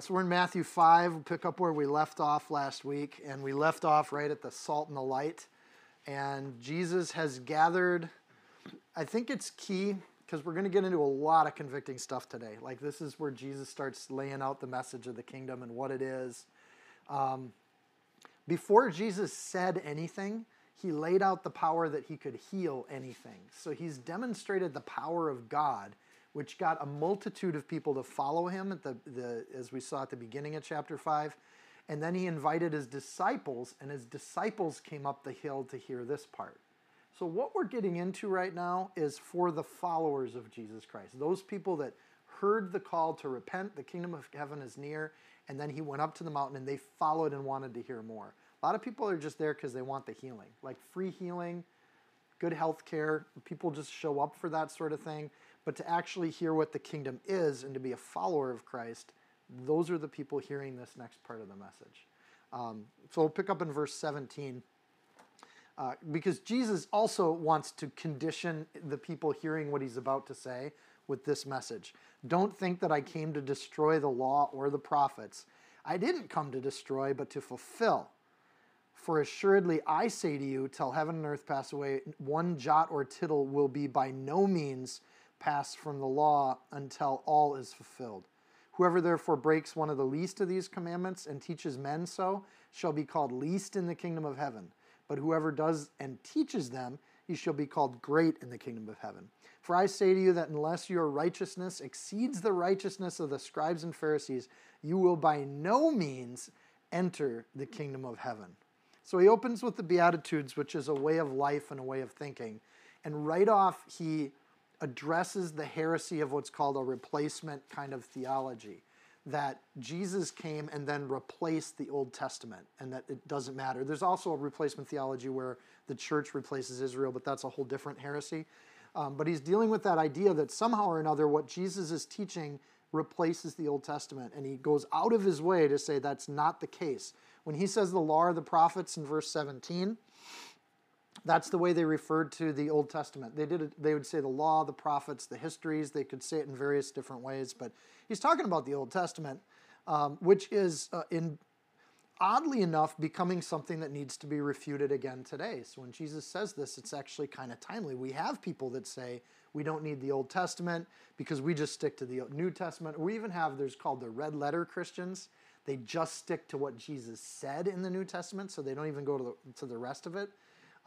Uh, so we're in Matthew 5. We'll pick up where we left off last week, and we left off right at the salt and the light. And Jesus has gathered, I think it's key because we're going to get into a lot of convicting stuff today. Like, this is where Jesus starts laying out the message of the kingdom and what it is. Um, before Jesus said anything, he laid out the power that he could heal anything. So he's demonstrated the power of God which got a multitude of people to follow him at the, the as we saw at the beginning of chapter 5 and then he invited his disciples and his disciples came up the hill to hear this part. So what we're getting into right now is for the followers of jesus christ those people that heard the call to repent the kingdom of heaven is near and then he went up to the mountain and they followed and wanted to hear more. A lot of people are just there because they want the healing like free healing good health care people just show up for that sort of thing but to actually hear what the kingdom is and to be a follower of Christ, those are the people hearing this next part of the message. Um, so we'll pick up in verse 17. Uh, because Jesus also wants to condition the people hearing what he's about to say with this message. Don't think that I came to destroy the law or the prophets. I didn't come to destroy, but to fulfill. For assuredly I say to you, till heaven and earth pass away, one jot or tittle will be by no means passed from the law until all is fulfilled. Whoever therefore breaks one of the least of these commandments and teaches men so shall be called least in the kingdom of heaven. But whoever does and teaches them, he shall be called great in the kingdom of heaven. For I say to you that unless your righteousness exceeds the righteousness of the scribes and Pharisees, you will by no means enter the kingdom of heaven. So he opens with the Beatitudes, which is a way of life and a way of thinking. And right off, he addresses the heresy of what's called a replacement kind of theology that Jesus came and then replaced the Old Testament and that it doesn't matter. There's also a replacement theology where the church replaces Israel, but that's a whole different heresy. Um, but he's dealing with that idea that somehow or another what Jesus is teaching replaces the Old Testament. And he goes out of his way to say that's not the case. When he says the law of the prophets in verse 17, that's the way they referred to the Old Testament. They did they would say the law, the prophets, the histories. They could say it in various different ways, but he's talking about the Old Testament, um, which is uh, in oddly enough becoming something that needs to be refuted again today. So when Jesus says this, it's actually kind of timely. We have people that say we don't need the Old Testament because we just stick to the New Testament. We even have there's called the red letter Christians. They just stick to what Jesus said in the New Testament, so they don't even go to the, to the rest of it.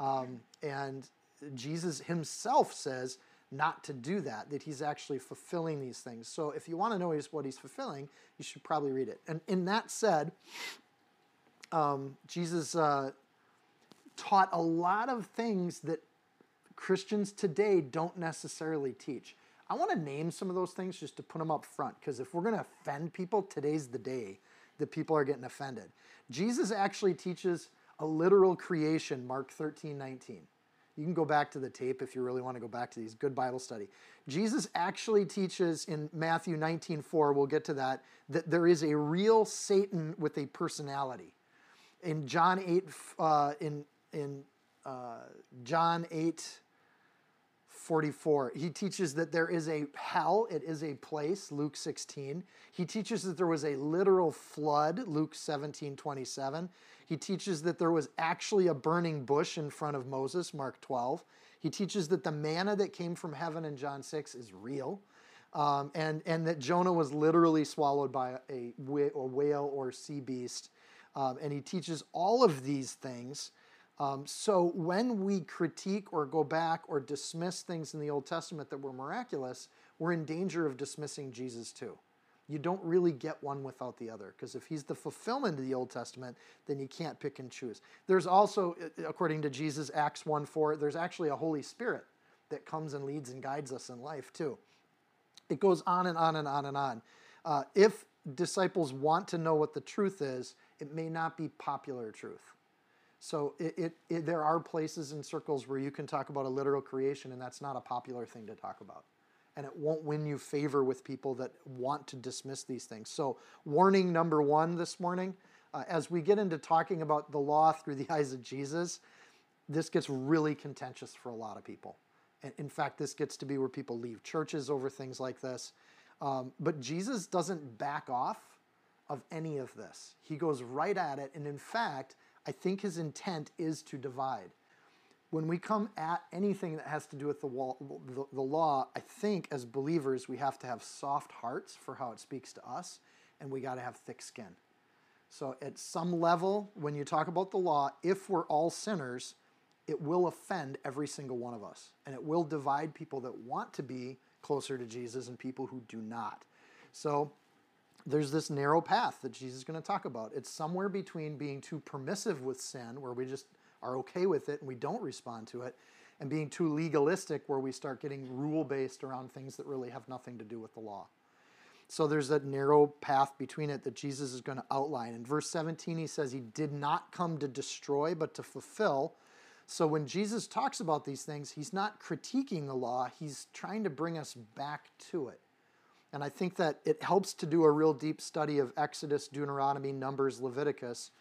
Um, and Jesus himself says not to do that, that he's actually fulfilling these things. So if you want to know what he's fulfilling, you should probably read it. And in that said, um, Jesus uh, taught a lot of things that Christians today don't necessarily teach. I want to name some of those things just to put them up front because if we're going to offend people, today's the day that people are getting offended. Jesus actually teaches a literal creation, Mark 13, 19. You can go back to the tape if you really want to go back to these. Good Bible study. Jesus actually teaches in Matthew 19, 4, we'll get to that, that there is a real Satan with a personality. In John 8, uh, in, in uh, John 8, 44. He teaches that there is a hell, it is a place, Luke 16. He teaches that there was a literal flood, Luke 17, 27. He teaches that there was actually a burning bush in front of Moses, Mark 12. He teaches that the manna that came from heaven in John 6 is real. Um, and, and that Jonah was literally swallowed by a, a whale or sea beast. Um, and he teaches all of these things um, so when we critique or go back or dismiss things in the Old Testament that were miraculous, we're in danger of dismissing Jesus too. You don't really get one without the other because if he's the fulfillment of the Old Testament, then you can't pick and choose. There's also, according to Jesus, Acts 1 4, there's actually a Holy Spirit that comes and leads and guides us in life, too. It goes on and on and on and on. Uh, if disciples want to know what the truth is, it may not be popular truth. So it, it, it, there are places and circles where you can talk about a literal creation, and that's not a popular thing to talk about. And it won't win you favor with people that want to dismiss these things. So, warning number one this morning uh, as we get into talking about the law through the eyes of Jesus, this gets really contentious for a lot of people. And in fact, this gets to be where people leave churches over things like this. Um, but Jesus doesn't back off of any of this. He goes right at it. And in fact, I think his intent is to divide. When we come at anything that has to do with the, wall, the, the law, I think as believers, we have to have soft hearts for how it speaks to us, and we got to have thick skin. So, at some level, when you talk about the law, if we're all sinners, it will offend every single one of us. And it will divide people that want to be closer to Jesus and people who do not. So, there's this narrow path that Jesus is going to talk about. It's somewhere between being too permissive with sin, where we just are okay with it and we don't respond to it, and being too legalistic, where we start getting rule based around things that really have nothing to do with the law. So there's that narrow path between it that Jesus is going to outline. In verse 17, he says, He did not come to destroy, but to fulfill. So when Jesus talks about these things, he's not critiquing the law, he's trying to bring us back to it. And I think that it helps to do a real deep study of Exodus, Deuteronomy, Numbers, Leviticus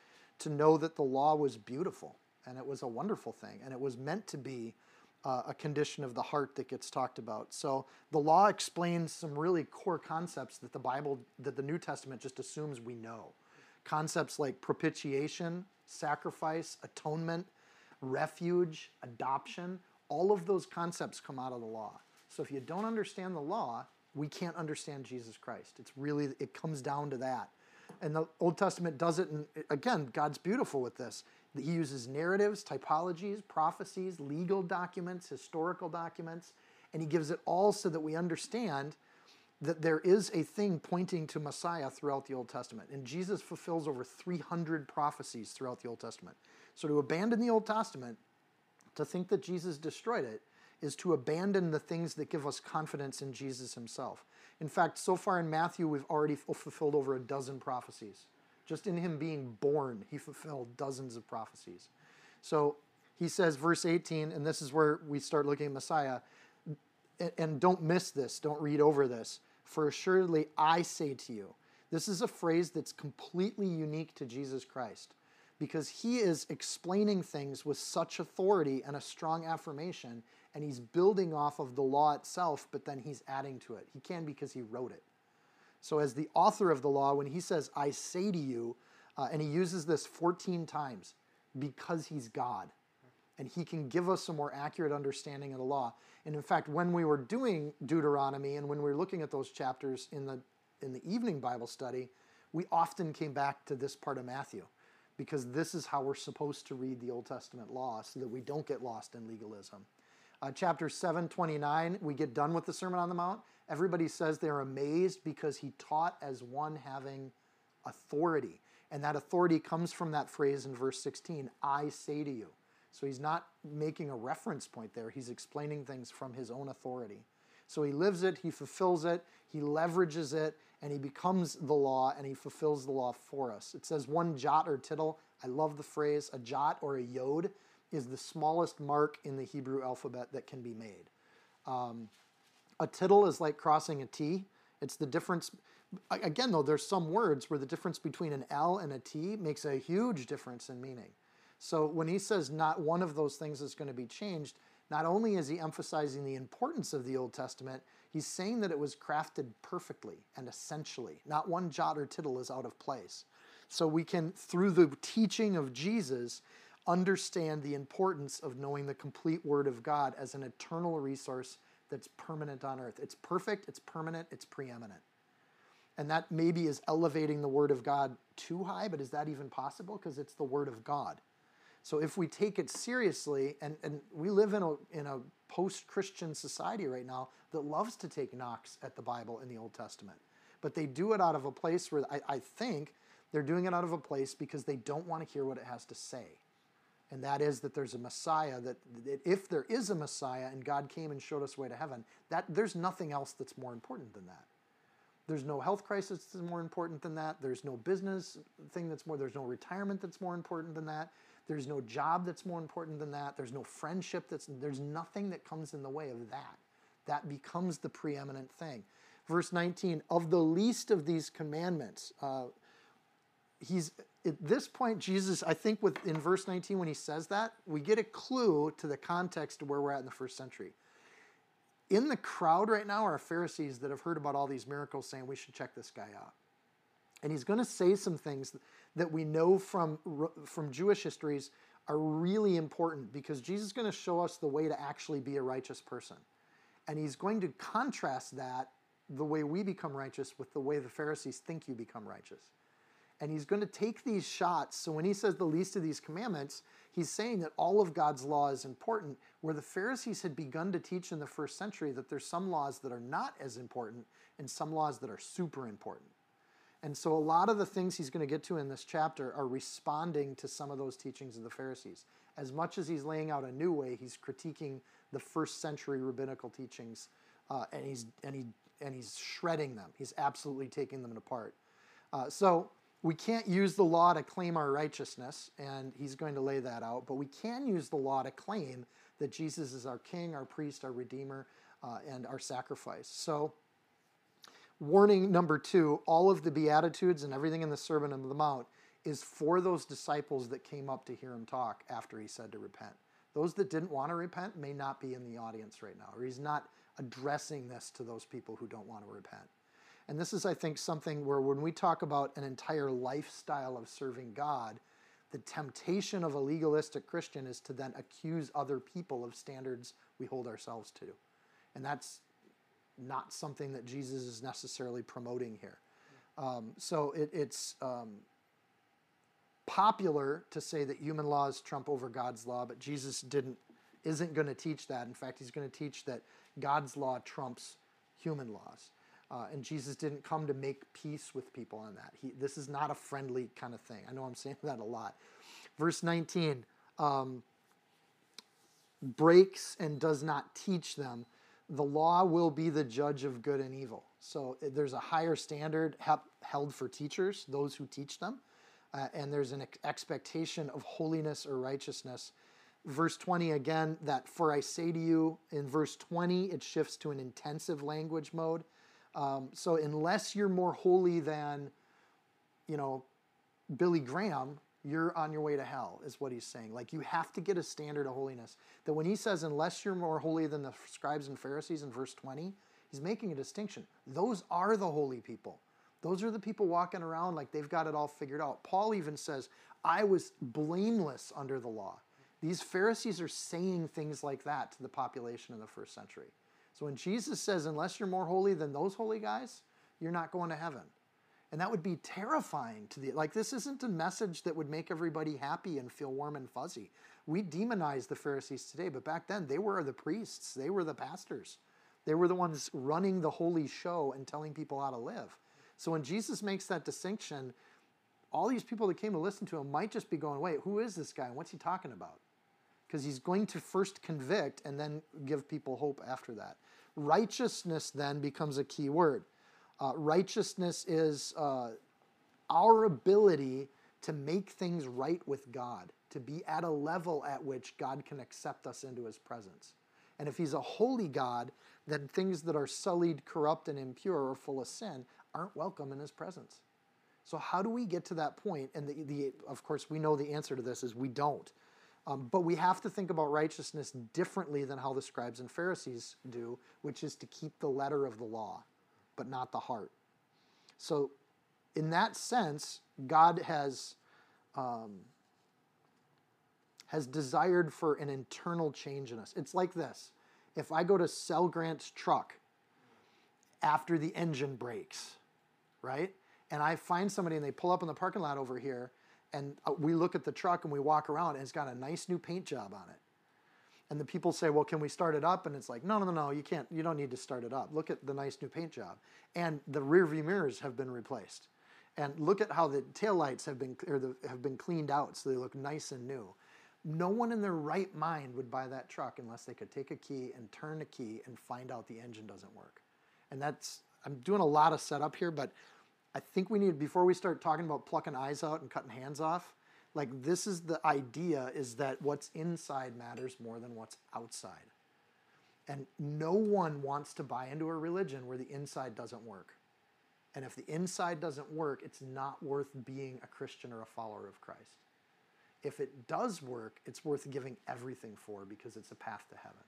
to know that the law was beautiful and it was a wonderful thing and it was meant to be uh, a condition of the heart that gets talked about. So the law explains some really core concepts that the Bible, that the New Testament just assumes we know. Concepts like propitiation, sacrifice, atonement, refuge, adoption, all of those concepts come out of the law. So if you don't understand the law, we can't understand Jesus Christ. It's really, it comes down to that. And the Old Testament does it, and again, God's beautiful with this. He uses narratives, typologies, prophecies, legal documents, historical documents, and he gives it all so that we understand that there is a thing pointing to Messiah throughout the Old Testament. And Jesus fulfills over 300 prophecies throughout the Old Testament. So to abandon the Old Testament, to think that Jesus destroyed it, is to abandon the things that give us confidence in Jesus himself. In fact, so far in Matthew, we've already fulfilled over a dozen prophecies. Just in him being born, he fulfilled dozens of prophecies. So he says, verse 18, and this is where we start looking at Messiah. And don't miss this, don't read over this. For assuredly I say to you, this is a phrase that's completely unique to Jesus Christ because he is explaining things with such authority and a strong affirmation, and he's building off of the law itself, but then he's adding to it. He can because he wrote it. So, as the author of the law, when he says, I say to you, uh, and he uses this 14 times because he's God, and he can give us a more accurate understanding of the law. And in fact, when we were doing Deuteronomy and when we were looking at those chapters in the, in the evening Bible study, we often came back to this part of Matthew because this is how we're supposed to read the Old Testament law so that we don't get lost in legalism. Uh, chapter 729, we get done with the Sermon on the Mount, Everybody says they're amazed because he taught as one having authority. And that authority comes from that phrase in verse 16 I say to you. So he's not making a reference point there, he's explaining things from his own authority. So he lives it, he fulfills it, he leverages it, and he becomes the law and he fulfills the law for us. It says one jot or tittle. I love the phrase a jot or a yod is the smallest mark in the Hebrew alphabet that can be made. Um, a tittle is like crossing a T. It's the difference. Again, though, there's some words where the difference between an L and a T makes a huge difference in meaning. So when he says not one of those things is going to be changed, not only is he emphasizing the importance of the Old Testament, he's saying that it was crafted perfectly and essentially. Not one jot or tittle is out of place. So we can, through the teaching of Jesus, understand the importance of knowing the complete Word of God as an eternal resource that's permanent on earth. It's perfect, it's permanent, it's preeminent. And that maybe is elevating the Word of God too high, but is that even possible? Because it's the Word of God. So if we take it seriously, and, and we live in a, in a post Christian society right now that loves to take knocks at the Bible in the Old Testament, but they do it out of a place where I, I think they're doing it out of a place because they don't want to hear what it has to say. And that is that there's a Messiah. That, that if there is a Messiah and God came and showed us the way to heaven, that there's nothing else that's more important than that. There's no health crisis that's more important than that. There's no business thing that's more. There's no retirement that's more important than that. There's no job that's more important than that. There's no friendship that's. There's nothing that comes in the way of that. That becomes the preeminent thing. Verse 19, of the least of these commandments, uh, he's at this point, Jesus, I think with in verse 19 when he says that, we get a clue to the context of where we're at in the first century. In the crowd right now are Pharisees that have heard about all these miracles saying we should check this guy out. And he's going to say some things that we know from, from Jewish histories are really important because Jesus is going to show us the way to actually be a righteous person. And he's going to contrast that, the way we become righteous, with the way the Pharisees think you become righteous. And he's going to take these shots. So when he says the least of these commandments, he's saying that all of God's law is important, where the Pharisees had begun to teach in the first century that there's some laws that are not as important and some laws that are super important. And so a lot of the things he's going to get to in this chapter are responding to some of those teachings of the Pharisees. As much as he's laying out a new way, he's critiquing the first century rabbinical teachings, uh, and he's and he and he's shredding them. He's absolutely taking them apart. Uh, so we can't use the law to claim our righteousness, and he's going to lay that out. But we can use the law to claim that Jesus is our King, our priest, our Redeemer, uh, and our sacrifice. So. Warning number two all of the Beatitudes and everything in the Sermon on the Mount is for those disciples that came up to hear him talk after he said to repent. Those that didn't want to repent may not be in the audience right now, or he's not addressing this to those people who don't want to repent. And this is, I think, something where when we talk about an entire lifestyle of serving God, the temptation of a legalistic Christian is to then accuse other people of standards we hold ourselves to. And that's not something that Jesus is necessarily promoting here. Um, so it, it's um, popular to say that human laws trump over God's law, but Jesus didn't isn't going to teach that. In fact, he's going to teach that God's law trumps human laws. Uh, and Jesus didn't come to make peace with people on that. He, this is not a friendly kind of thing. I know I'm saying that a lot. Verse 19 um, breaks and does not teach them. The law will be the judge of good and evil. So uh, there's a higher standard held for teachers, those who teach them uh, and there's an ex- expectation of holiness or righteousness. Verse 20 again, that for I say to you, in verse 20, it shifts to an intensive language mode. Um, so unless you're more holy than, you know, Billy Graham, you're on your way to hell, is what he's saying. Like you have to get a standard of holiness. That when he says, unless you're more holy than the scribes and Pharisees in verse 20, he's making a distinction. Those are the holy people. Those are the people walking around like they've got it all figured out. Paul even says, I was blameless under the law. These Pharisees are saying things like that to the population in the first century. So when Jesus says, unless you're more holy than those holy guys, you're not going to heaven. And that would be terrifying to the like this isn't a message that would make everybody happy and feel warm and fuzzy. We demonize the Pharisees today, but back then they were the priests, they were the pastors. They were the ones running the holy show and telling people how to live. So when Jesus makes that distinction, all these people that came to listen to him might just be going, wait, who is this guy what's he talking about? Because he's going to first convict and then give people hope after that. Righteousness then becomes a key word. Uh, righteousness is uh, our ability to make things right with God, to be at a level at which God can accept us into his presence. And if he's a holy God, then things that are sullied, corrupt, and impure or full of sin aren't welcome in his presence. So how do we get to that point? And the, the of course we know the answer to this is we don't. Um, but we have to think about righteousness differently than how the scribes and Pharisees do, which is to keep the letter of the law, but not the heart. So, in that sense, God has um, has desired for an internal change in us. It's like this: if I go to sell Grant's truck after the engine breaks, right? And I find somebody and they pull up in the parking lot over here and uh, we look at the truck and we walk around and it's got a nice new paint job on it. And the people say, well, can we start it up? And it's like, no, no, no, you can't, you don't need to start it up. Look at the nice new paint job. And the rear view mirrors have been replaced. And look at how the taillights have been, or the, have been cleaned out so they look nice and new. No one in their right mind would buy that truck unless they could take a key and turn the key and find out the engine doesn't work. And that's, I'm doing a lot of setup here, but I think we need, before we start talking about plucking eyes out and cutting hands off, like this is the idea is that what's inside matters more than what's outside. And no one wants to buy into a religion where the inside doesn't work. And if the inside doesn't work, it's not worth being a Christian or a follower of Christ. If it does work, it's worth giving everything for because it's a path to heaven.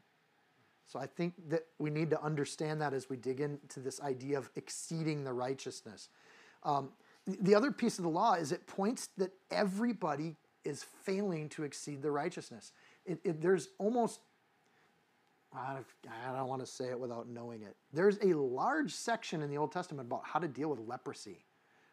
So I think that we need to understand that as we dig into this idea of exceeding the righteousness. Um, the other piece of the law is it points that everybody is failing to exceed the righteousness. It, it, there's almost I don't want to say it without knowing it. There's a large section in the Old Testament about how to deal with leprosy.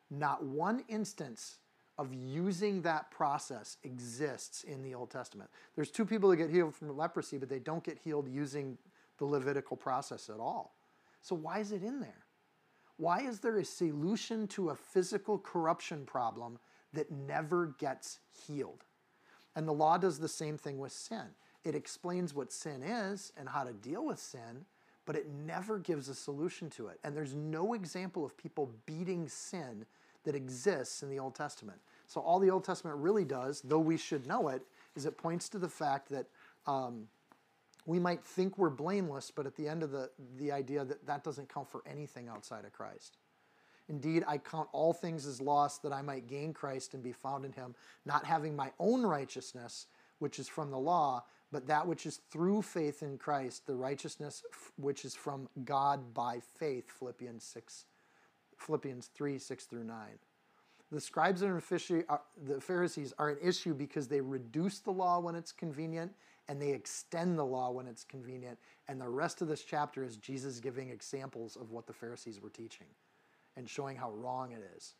Not one instance of using that process exists in the Old Testament. There's two people that get healed from leprosy, but they don't get healed using the Levitical process at all. So, why is it in there? Why is there a solution to a physical corruption problem that never gets healed? And the law does the same thing with sin. It explains what sin is and how to deal with sin, but it never gives a solution to it. And there's no example of people beating sin that exists in the Old Testament. So all the Old Testament really does, though we should know it, is it points to the fact that um, we might think we're blameless, but at the end of the, the idea that that doesn't count for anything outside of Christ. Indeed, I count all things as lost that I might gain Christ and be found in him, not having my own righteousness, which is from the law, but that which is through faith in Christ, the righteousness which is from God by faith, Philippians 6, Philippians 3, 6 through 9. The scribes and uh, the Pharisees are an issue because they reduce the law when it's convenient and they extend the law when it's convenient. And the rest of this chapter is Jesus giving examples of what the Pharisees were teaching and showing how wrong it is.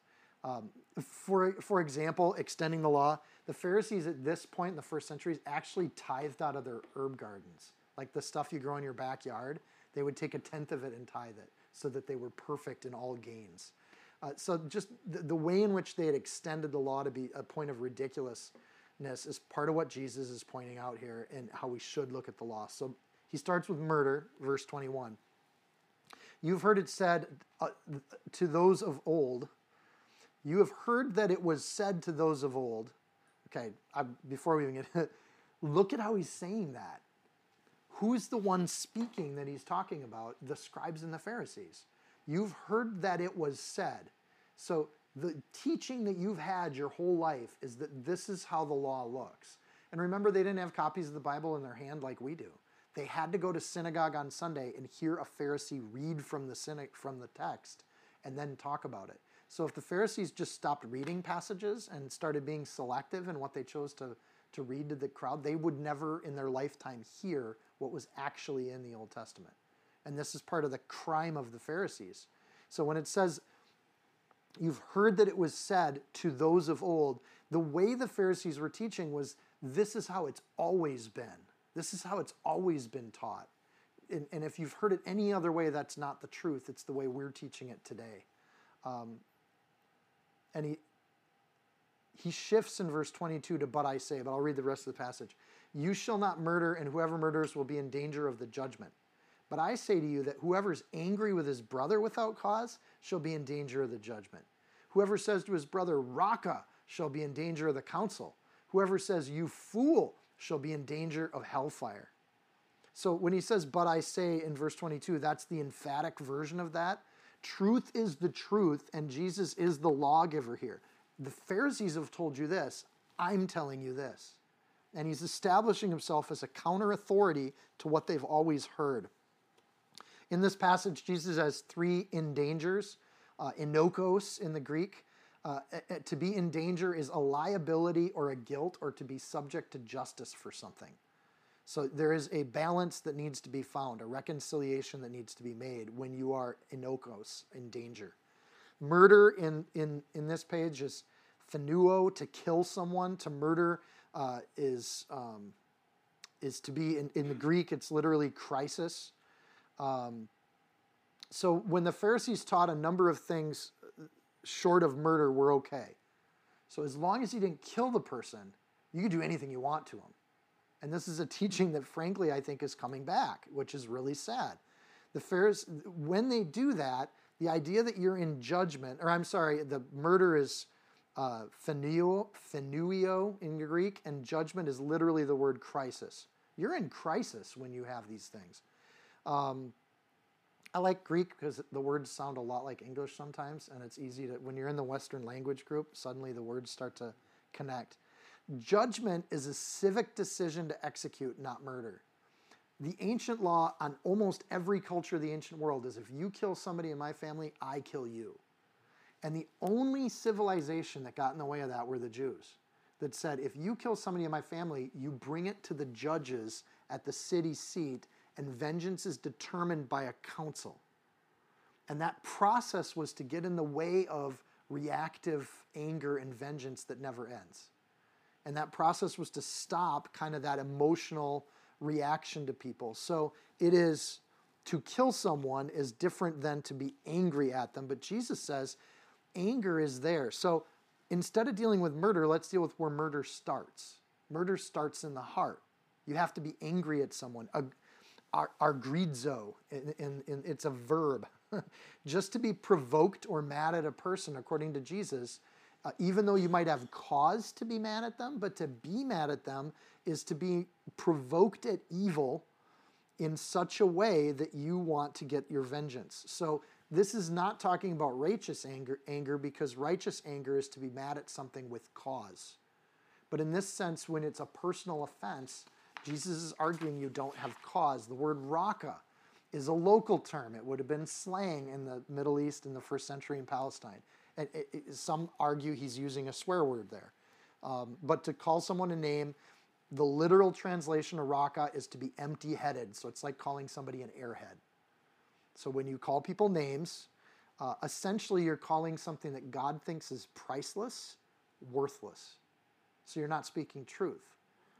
Um, for, for example, extending the law, the Pharisees at this point in the first centuries actually tithed out of their herb gardens, like the stuff you grow in your backyard. They would take a tenth of it and tithe it so that they were perfect in all gains. Uh, so just the, the, way in which they had extended the law to be a point of is part of what Jesus is pointing out here and how we should look at the law. So he starts with murder, verse 21. You've heard it said uh, to those of old, you have heard that it was said to those of old. Okay, I, before we even get it, look at how he's saying that. Who's the one speaking that he's talking about? The scribes and the Pharisees. You've heard that it was said. So the teaching that you've had your whole life is that this is how the law looks. And remember, they didn't have copies of the Bible in their hand like we do. They had to go to synagogue on Sunday and hear a Pharisee read from the synagogue, from the text and then talk about it. So if the Pharisees just stopped reading passages and started being selective in what they chose to, to read to the crowd, they would never in their lifetime hear what was actually in the Old Testament. And this is part of the crime of the Pharisees. So when it says, You've heard that it was said to those of old, the way the Pharisees were teaching was this is how it's always been. This is how it's always been taught. And, and if you've heard it any other way, that's not the truth. It's the way we're teaching it today. Um, and he he shifts in verse 22 to but I say, but I'll read the rest of the passage. You shall not murder, and whoever murders will be in danger of the judgment. But I say to you that whoever is angry with his brother without cause shall be in danger of the judgment. Whoever says to his brother, Raca, shall be in danger of the council. Whoever says, You fool, shall be in danger of hellfire. So when he says, But I say in verse 22, that's the emphatic version of that. Truth is the truth, and Jesus is the lawgiver here. The Pharisees have told you this, I'm telling you this. And he's establishing himself as a counter authority to what they've always heard. In this passage, Jesus has three endangers uh, in the Greek. Uh, to be in danger is a liability or a guilt or to be subject to justice for something. So there is a balance that needs to be found, a reconciliation that needs to be made when you are enochos, in danger. Murder in, in, in this page is phoneuo, to kill someone. To murder uh, is, um, is to be, in, in the Greek, it's literally crisis. Um, so when the Pharisees taught a number of things short of murder were okay. So as long as he didn't kill the person, You could do anything you want to them. And this is a teaching that, frankly, I think is coming back, which is really sad. The Pharisees, when they do that, the idea that you're in judgment, or I'm sorry, the murder is uh, phoneuo in Greek, and judgment is literally the word crisis. You're in crisis when you have these things. Um, I like Greek because the words sound a lot like English sometimes, and it's easy to, when you're in the Western language group, suddenly the words start to connect. Judgment is a civic decision to execute, not murder. The ancient law on almost every culture of the ancient world is if you kill somebody in my family, I kill you. And the only civilization that got in the way of that were the Jews that said, if you kill somebody in my family, you bring it to the judges at the city seat and vengeance is determined by a council. And that process was to get in the way of reactive anger and vengeance that never ends. And that process was to stop kind of that emotional reaction to people. So it is to kill someone is different than to be angry at them. But Jesus says anger is there. So instead of dealing with murder, let's deal with where murder starts. Murder starts in the heart. You have to be angry at someone orgizo, in, it's a verb. Just to be provoked or mad at a person, according to Jesus, uh, even though you might have cause to be mad at them, but to be mad at them is to be provoked at evil in such a way that you want to get your vengeance. So this is not talking about righteous anger, anger because righteous anger is to be mad at something with cause. But in this sense, when it's a personal offense, Jesus is arguing you don't have cause. The word raka is a local term. It would have been slang in the Middle East in the first century in Palestine. And it, it, some argue he's using a swear word there. Um, but to call someone a name, the literal translation of raka is to be empty headed. So it's like calling somebody an airhead. So when you call people names, uh, essentially you're calling something that God thinks is priceless, worthless. So you're not speaking truth.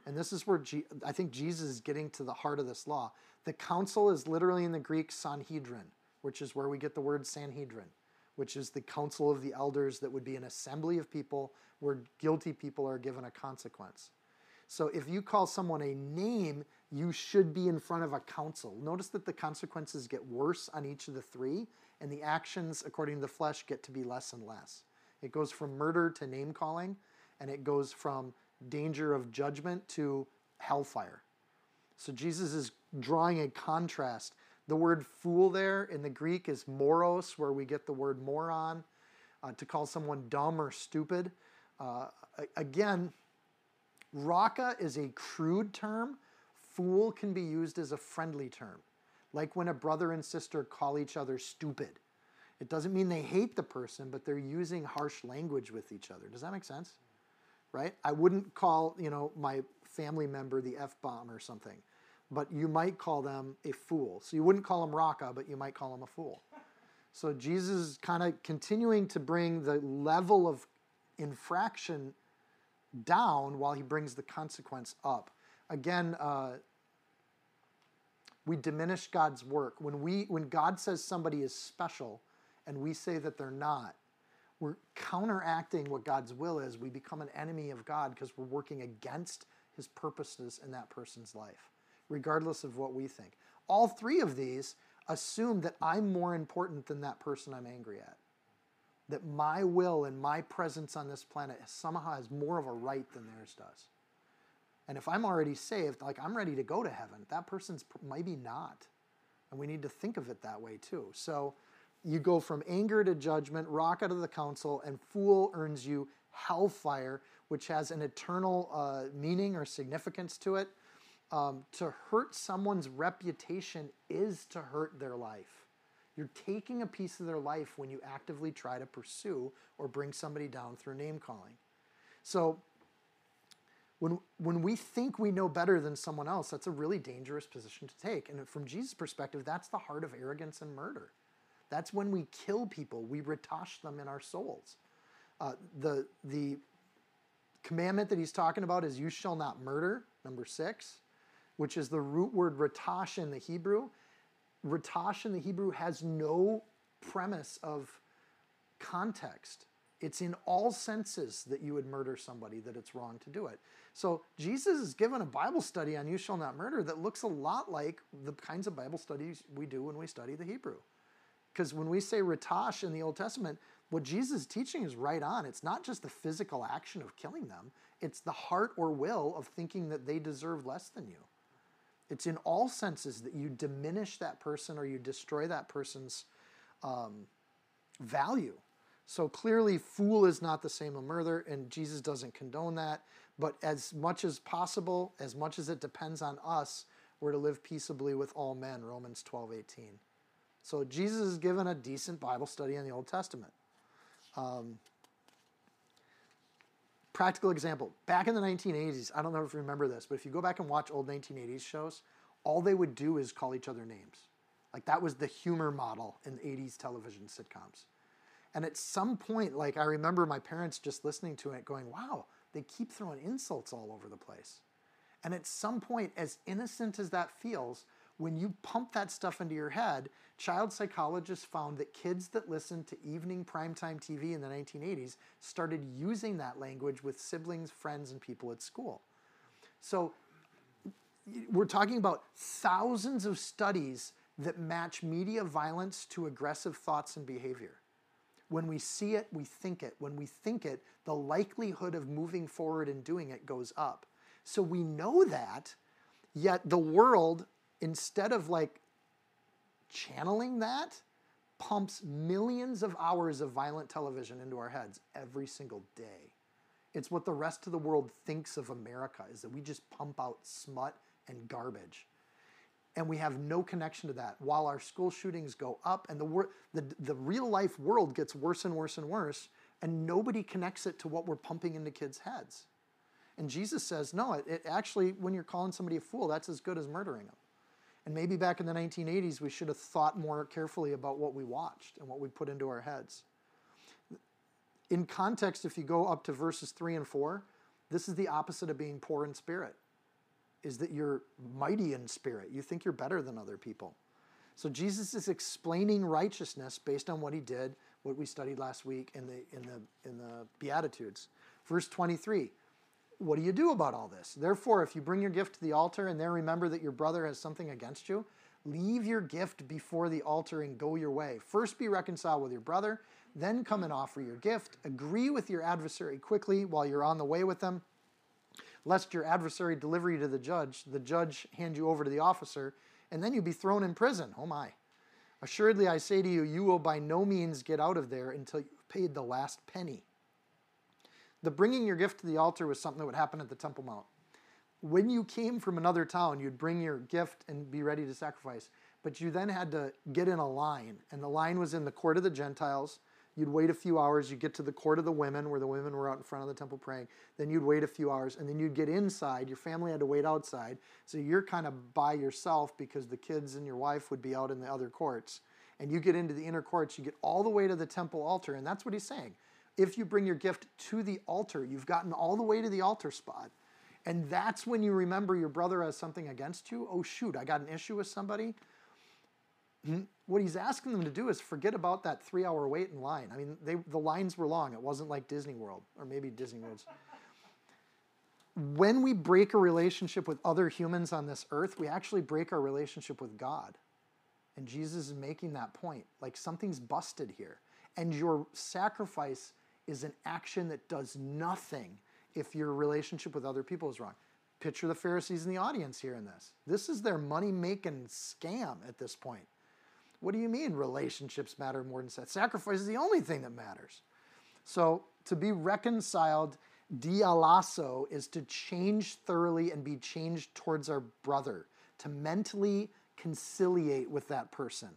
And this is where G- I think Jesus is getting to the heart of this law. The council is literally in the Greek Sanhedrin, which is where we get the word Sanhedrin, which is the council of the elders that would be an assembly of people where guilty people are given a consequence. So if you call someone a name, you should be in front of a council. Notice that the consequences get worse on each of the three, and the actions, according to the flesh, get to be less and less. It goes from murder to name calling, and it goes from danger of judgment to hellfire. So Jesus is drawing a contrast. The word fool there in the Greek is moros, where we get the word moron, uh, to call someone dumb or stupid. Uh, again, raka is a crude term. Fool can be used as a friendly term, like when a brother and sister call each other stupid. It doesn't mean they hate the person, but they're using harsh language with each other. Does that make sense? Right? I wouldn't call, you know, my family member the F bomb or something, but you might call them a fool. So you wouldn't call them Raka, but you might call them a fool. So Jesus is kind of continuing to bring the level of infraction down while he brings the consequence up. Again, uh, we diminish God's work. When, we, when God says somebody is special and we say that they're not, we're counteracting what God's will is. We become an enemy of God because we're working against his purposes in that person's life, regardless of what we think. All three of these assume that I'm more important than that person I'm angry at. That my will and my presence on this planet somehow has more of a right than theirs does. And if I'm already saved, like I'm ready to go to heaven, that person's maybe not. And we need to think of it that way too. So, you go from anger to judgment, raka of the council, and fool earns you hellfire, which has an eternal uh, meaning or significance to it. Um, to hurt someone's reputation is to hurt their life. You're taking a piece of their life when you actively try to pursue or bring somebody down through name calling. So, when, when we think we know better than someone else, that's a really dangerous position to take. And from Jesus' perspective, that's the heart of arrogance and murder. That's when we kill people. We ratash them in our souls. Uh, the, the commandment that he's talking about is you shall not murder, number six, which is the root word ratash in the Hebrew. Ratash in the Hebrew has no premise of context. It's in all senses that you would murder somebody that it's wrong to do it. So Jesus is given a Bible study on you shall not murder that looks a lot like the kinds of Bible studies we do when we study the Hebrew. Because when we say ratash in the Old Testament, what Jesus is teaching is right on. It's not just the physical action of killing them, it's the heart or will of thinking that they deserve less than you. It's in all senses that you diminish that person or you destroy that person's um, value. So clearly, fool is not the same as murder, and Jesus doesn't condone that. But as much as possible, as much as it depends on us, we're to live peaceably with all men, Romans 12, 18. So Jesus is given a decent Bible study in the Old Testament. Um, practical example back in the 1980s, I don't know if you remember this, but if you go back and watch old 1980s shows, all they would do is call each other names. Like that was the humor model in 80s television sitcoms. And at some point, like I remember my parents just listening to it going, wow, they keep throwing insults all over the place. And at some point, as innocent as that feels, when you pump that stuff into your head, child psychologists found that kids that listened to evening primetime TV in the 1980s started using that language with siblings, friends, and people at school. So we're talking about thousands of studies that match media violence to aggressive thoughts and behavior. When we see it, we think it. When we think it, the likelihood of moving forward and doing it goes up. So we know that, yet the world, instead of like channeling that, pumps millions of hours of violent television into our heads every single day. It's what the rest of the world thinks of America is that we just pump out smut and garbage and we have no connection to that. While our school shootings go up and the, the, the real life world gets worse and worse and worse, and nobody connects it to what we're pumping into kids' heads. And Jesus says, no, it, it actually, when you're calling somebody a fool, that's as good as murdering them. And maybe back in the 1980s, we should have thought more carefully about what we watched and what we put into our heads. In context, if you go up to verses 3 and 4, this is the opposite of being poor in spirit is that you're mighty in spirit. You think you're better than other people. So Jesus is explaining righteousness based on what he did, what we studied last week in the in the in the Beatitudes. Verse 23. What do you do about all this? Therefore, if you bring your gift to the altar and there remember that your brother has something against you, leave your gift before the altar and go your way. First be reconciled with your brother, then come and offer your gift. Agree with your adversary quickly while you're on the way with them lest your adversary deliver you to the judge, the judge hand you over to the officer, and then you be thrown in prison. Oh my. Assuredly, I say to you, you will by no means get out of there until you've paid the last penny. The bringing your gift to the altar was something that would happen at the Temple Mount. When you came from another town, you'd bring your gift and be ready to sacrifice. But you then had to get in a line, and the line was in the court of the Gentiles You'd wait a few hours, you'd get to the court of the women where the women were out in front of the temple praying. Then you'd wait a few hours, and then you'd get inside. Your family had to wait outside. So you're kind of by yourself because the kids and your wife would be out in the other courts. And you get into the inner courts, you get all the way to the temple altar. And that's what he's saying. If you bring your gift to the altar, you've gotten all the way to the altar spot. And that's when you remember your brother has something against you. Oh, shoot, I got an issue with somebody. Hmm? what he's asking them to do is forget about that three hour wait in line. I mean, they, the lines were long. It wasn't like Disney World, or maybe Disney World's. when we break a relationship with other humans on this earth, we actually break our relationship with God. And Jesus is making that point. Like something's busted here. And your sacrifice is an action that does nothing if your relationship with other people is wrong. Picture the Pharisees in the audience here in this. This is their money making scam at this point. What do you mean relationships matter more than sex? Sacrifice is the only thing that matters. So to be reconciled, diallasso, is to change thoroughly and be changed towards our brother, to mentally conciliate with that person,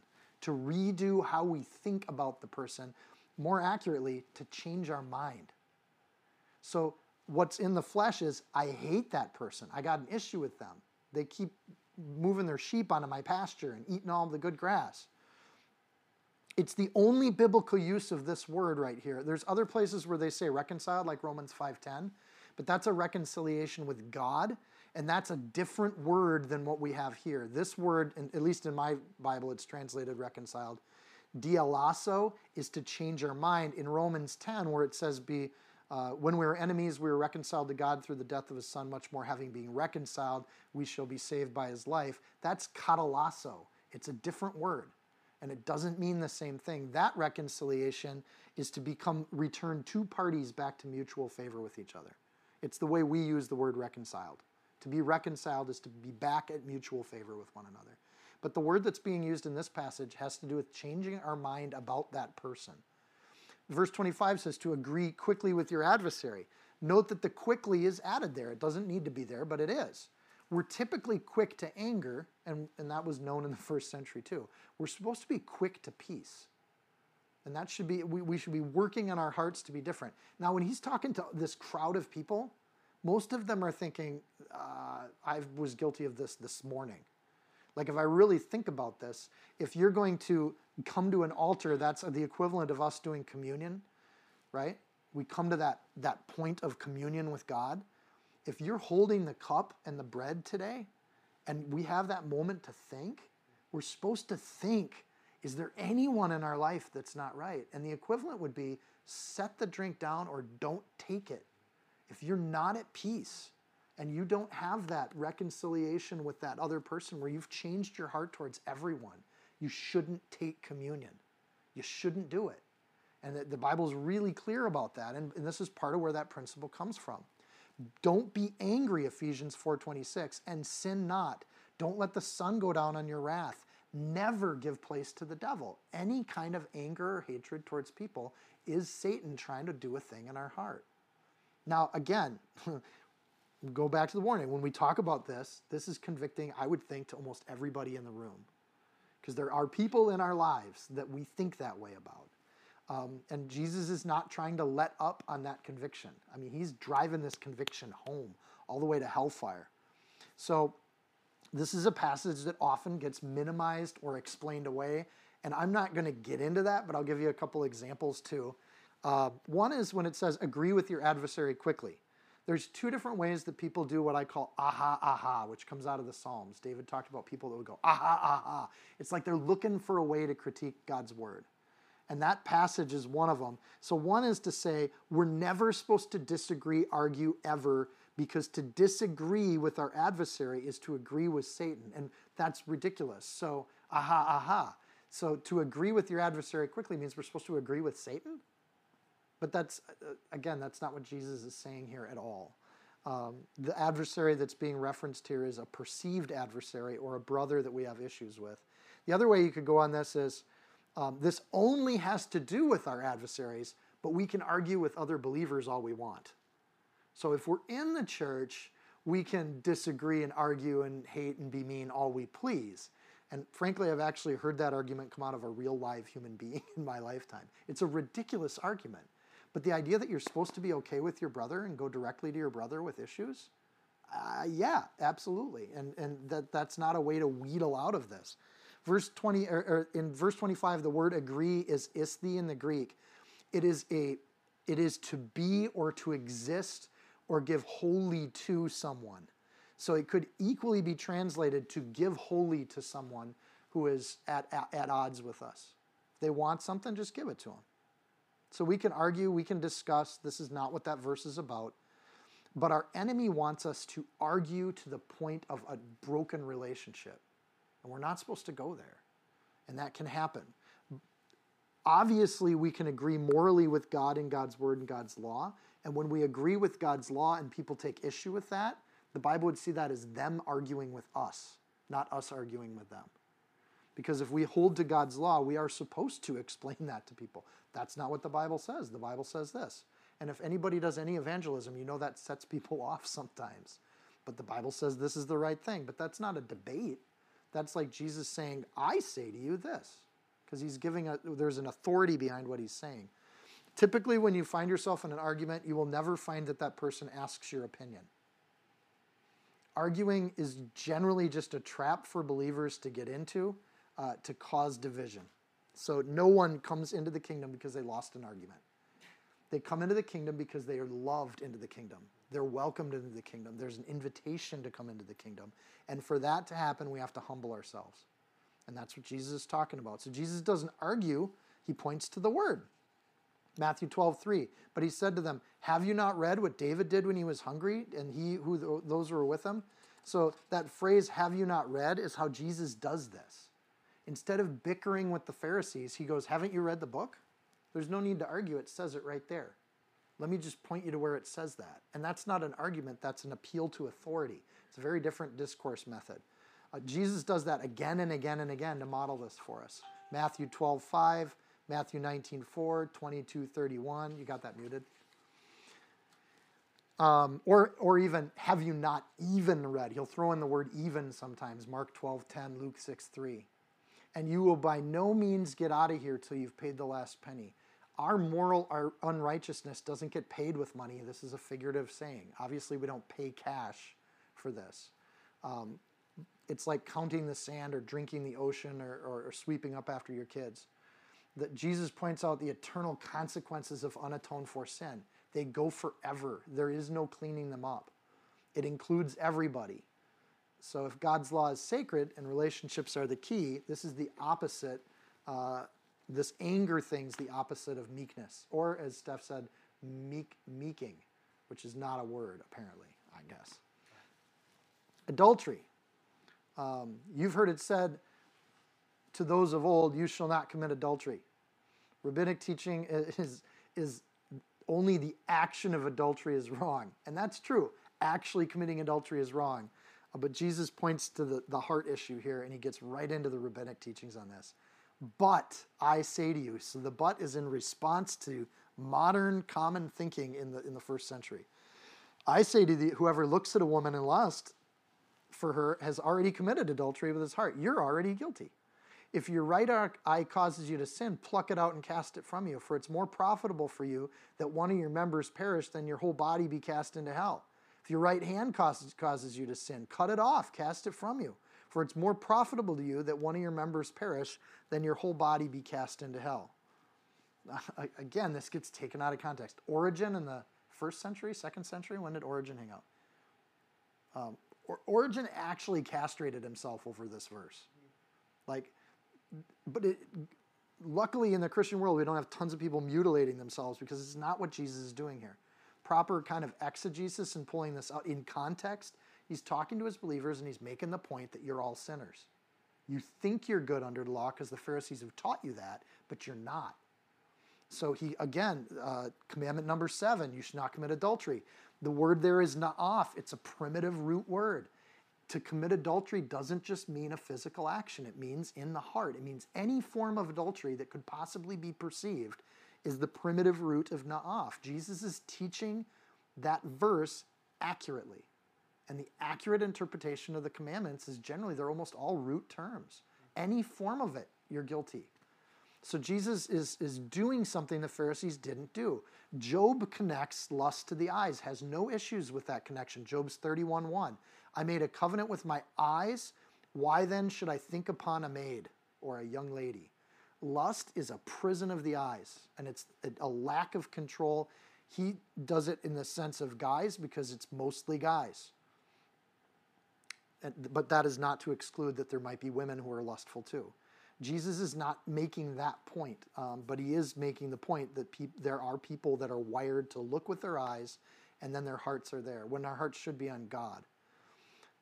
to redo how we think about the person, more accurately, to change our mind. So what's in the flesh is I hate that person. I got an issue with them. They keep moving their sheep onto my pasture and eating all the good grass. It's the only biblical use of this word right here. There's other places where they say reconciled, like Romans 5:10, but that's a reconciliation with God, and that's a different word than what we have here. This word, at least in my Bible, it's translated reconciled. Diallasso is to change our mind. In Romans 10, where it says, "Be uh, when we were enemies, we were reconciled to God through the death of His Son. Much more, having been reconciled, we shall be saved by His life." That's katallasso. It's a different word, and it doesn't mean the same thing. That reconciliation is to become return two parties back to mutual favor with each other. It's the way we use the word reconciled. To be reconciled is to be back at mutual favor with one another. But the word that's being used in this passage has to do with changing our mind about that person. Verse 25 says to agree quickly with your adversary. Note that the quickly is added there. It doesn't need to be there, but it is. We're typically quick to anger, and, and that was known in the first century too. We're supposed to be quick to peace. And that should be, we, we should be working on our hearts to be different. Now, when he's talking to this crowd of people, most of them are thinking, uh, I was guilty of this this morning. Like, if I really think about this, if you're going to come to an altar, that's the equivalent of us doing communion, right? We come to that, that point of communion with God. If you're holding the cup and the bread today, and we have that moment to think, we're supposed to think is there anyone in our life that's not right? And the equivalent would be set the drink down or don't take it. If you're not at peace, and you don't have that reconciliation with that other person where you've changed your heart towards everyone, you shouldn't take communion. You shouldn't do it. And the, the Bible is really clear about that. And, and this is part of where that principle comes from. Don't be angry, Ephesians 4:26, and sin not. Don't let the sun go down on your wrath. Never give place to the devil. Any kind of anger or hatred towards people is Satan trying to do a thing in our heart. Now, again, go back to the warning. When we talk about this, this is convicting, I would think, to almost everybody in the room. Because there are people in our lives that we think that way about. Um, and Jesus is not trying to let up on that conviction. I mean, he's driving this conviction home all the way to hellfire. So, this is a passage that often gets minimized or explained away. And I'm not going to get into that, but I'll give you a couple examples too. Uh, one is when it says, agree with your adversary quickly. There's two different ways that people do what I call aha, aha, which comes out of the Psalms. David talked about people that would go aha, aha. It's like they're looking for a way to critique God's word. And that passage is one of them. So, one is to say, we're never supposed to disagree, argue ever, because to disagree with our adversary is to agree with Satan. And that's ridiculous. So, aha, aha. So, to agree with your adversary quickly means we're supposed to agree with Satan? But that's, uh, again, that's not what Jesus is saying here at all. Um, the adversary that's being referenced here is a perceived adversary or a brother that we have issues with. The other way you could go on this is um, this only has to do with our adversaries, but we can argue with other believers all we want. So if we're in the church, we can disagree and argue and hate and be mean all we please. And frankly, I've actually heard that argument come out of a real live human being in my lifetime. It's a ridiculous argument. But the idea that you're supposed to be okay with your brother and go directly to your brother with issues, uh, yeah, absolutely. And, and that, that's not a way to wheedle out of this. Verse 20, or, or in verse 25, the word agree is isthi in the Greek. It is a, it is to be or to exist or give wholly to someone. So it could equally be translated to give wholly to someone who is at, at, at odds with us. If they want something, just give it to them. So we can argue, we can discuss. This is not what that verse is about. But our enemy wants us to argue to the point of a broken relationship. And we're not supposed to go there. And that can happen. Obviously, we can agree morally with God and God's word and God's law. And when we agree with God's law and people take issue with that, the Bible would see that as them arguing with us, not us arguing with them. Because if we hold to God's law, we are supposed to explain that to people. That's not what the Bible says. The Bible says this. And if anybody does any evangelism, you know that sets people off sometimes. But the Bible says this is the right thing. But that's not a debate. That's like Jesus saying, I say to you this. Because he's giving a, there's an authority behind what he's saying. Typically, when you find yourself in an argument, you will never find that that person asks your opinion. Arguing is generally just a trap for believers to get into uh, to cause division. So no one comes into the kingdom because they lost an argument. They come into the kingdom because they are loved into the kingdom. They're welcomed into the kingdom. There's an invitation to come into the kingdom. And for that to happen, we have to humble ourselves. And that's what Jesus is talking about. So Jesus doesn't argue, he points to the word. Matthew 12, 3. But he said to them, Have you not read what David did when he was hungry and he who those who were with him? So that phrase, have you not read, is how Jesus does this. Instead of bickering with the Pharisees, he goes, Haven't you read the book? There's no need to argue, it says it right there. Let me just point you to where it says that. And that's not an argument, that's an appeal to authority. It's a very different discourse method. Uh, Jesus does that again and again and again to model this for us. Matthew 12, 5, Matthew 19, 4, 22, 31. You got that muted? Um, or, or even, have you not even read? He'll throw in the word even sometimes. Mark 12, 10, Luke 6, 3. And you will by no means get out of here till you've paid the last penny. Our moral our unrighteousness doesn't get paid with money. This is a figurative saying. Obviously, we don't pay cash for this. Um, it's like counting the sand or drinking the ocean or, or, or sweeping up after your kids. That Jesus points out the eternal consequences of unatoned for sin. They go forever. There is no cleaning them up. It includes everybody. So if God's law is sacred and relationships are the key, this is the opposite. Uh, this anger thing's the opposite of meekness, or as Steph said, meek meeking, which is not a word apparently. I guess. Adultery. Um, you've heard it said to those of old, "You shall not commit adultery." Rabbinic teaching is is only the action of adultery is wrong. And that's true. Actually committing adultery is wrong. Uh, but Jesus points to the, the heart issue here and he gets right into the rabbinic teachings on this. But I say to you, so the but is in response to modern common thinking in the, in the first century. I say to the, whoever looks at a woman in lust for her has already committed adultery with his heart. You're already guilty. If your right eye causes you to sin, pluck it out and cast it from you, for it's more profitable for you that one of your members perish than your whole body be cast into hell. If your right hand causes, causes you to sin, cut it off, cast it from you. For it's more profitable to you that one of your members perish than your whole body be cast into hell. Again, this gets taken out of context. Origen in the first century, second century, when did Origen hang out? Um, Origen actually castrated himself over this verse. Like, but it, luckily in the Christian world, we don't have tons of people mutilating themselves because it's not what Jesus is doing here. Proper kind of exegesis and pulling this out in context, he's talking to his believers and he's making the point that you're all sinners. You think you're good under the law because the Pharisees have taught you that, but you're not. So he again, uh, commandment number seven: you should not commit adultery. The word there is na'af. It's a primitive root word to commit adultery doesn't just mean a physical action, it means in the heart. It means any form of adultery that could possibly be perceived is the primitive root of na'af. Jesus is teaching that verse accurately. And the accurate interpretation of the commandments is generally, they're almost all root terms. Any form of it, you're guilty. So Jesus is, is doing something the Pharisees didn't do. Job connects lust to the eyes, has no issues with that connection. Job's 31 1. I made a covenant with my eyes. Why then should I think upon a maid or a young lady? Lust is a prison of the eyes, and it's a lack of control. He does it in the sense of guys because it's mostly guys. But that is not to exclude that there might be women who are lustful too. Jesus is not making that point, um, but he is making the point that pe- there are people that are wired to look with their eyes and then their hearts are there when our hearts should be on God.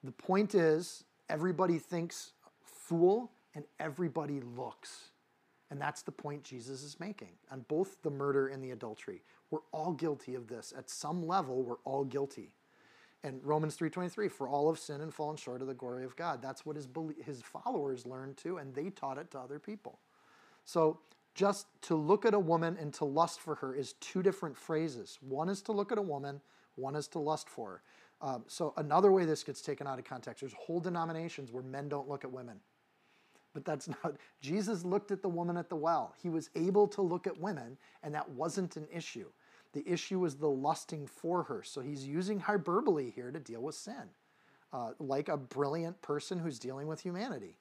The point is, everybody thinks fool and everybody looks. And that's the point Jesus is making on both the murder and the adultery. We're all guilty of this. At some level, we're all guilty. And Romans 3:23, for all have sinned and fallen short of the glory of God. That's what his his followers learned too, and they taught it to other people. So just to look at a woman and to lust for her is two different phrases. One is to look at a woman, one is to lust for her. Um, so another way this gets taken out of context, there's whole denominations where men don't look at women. But that's not, Jesus looked at the woman at the well. He was able to look at women, and that wasn't an issue. The issue was the lusting for her. So he's using hyperbole here to deal with sin, uh, like a brilliant person who's dealing with humanity.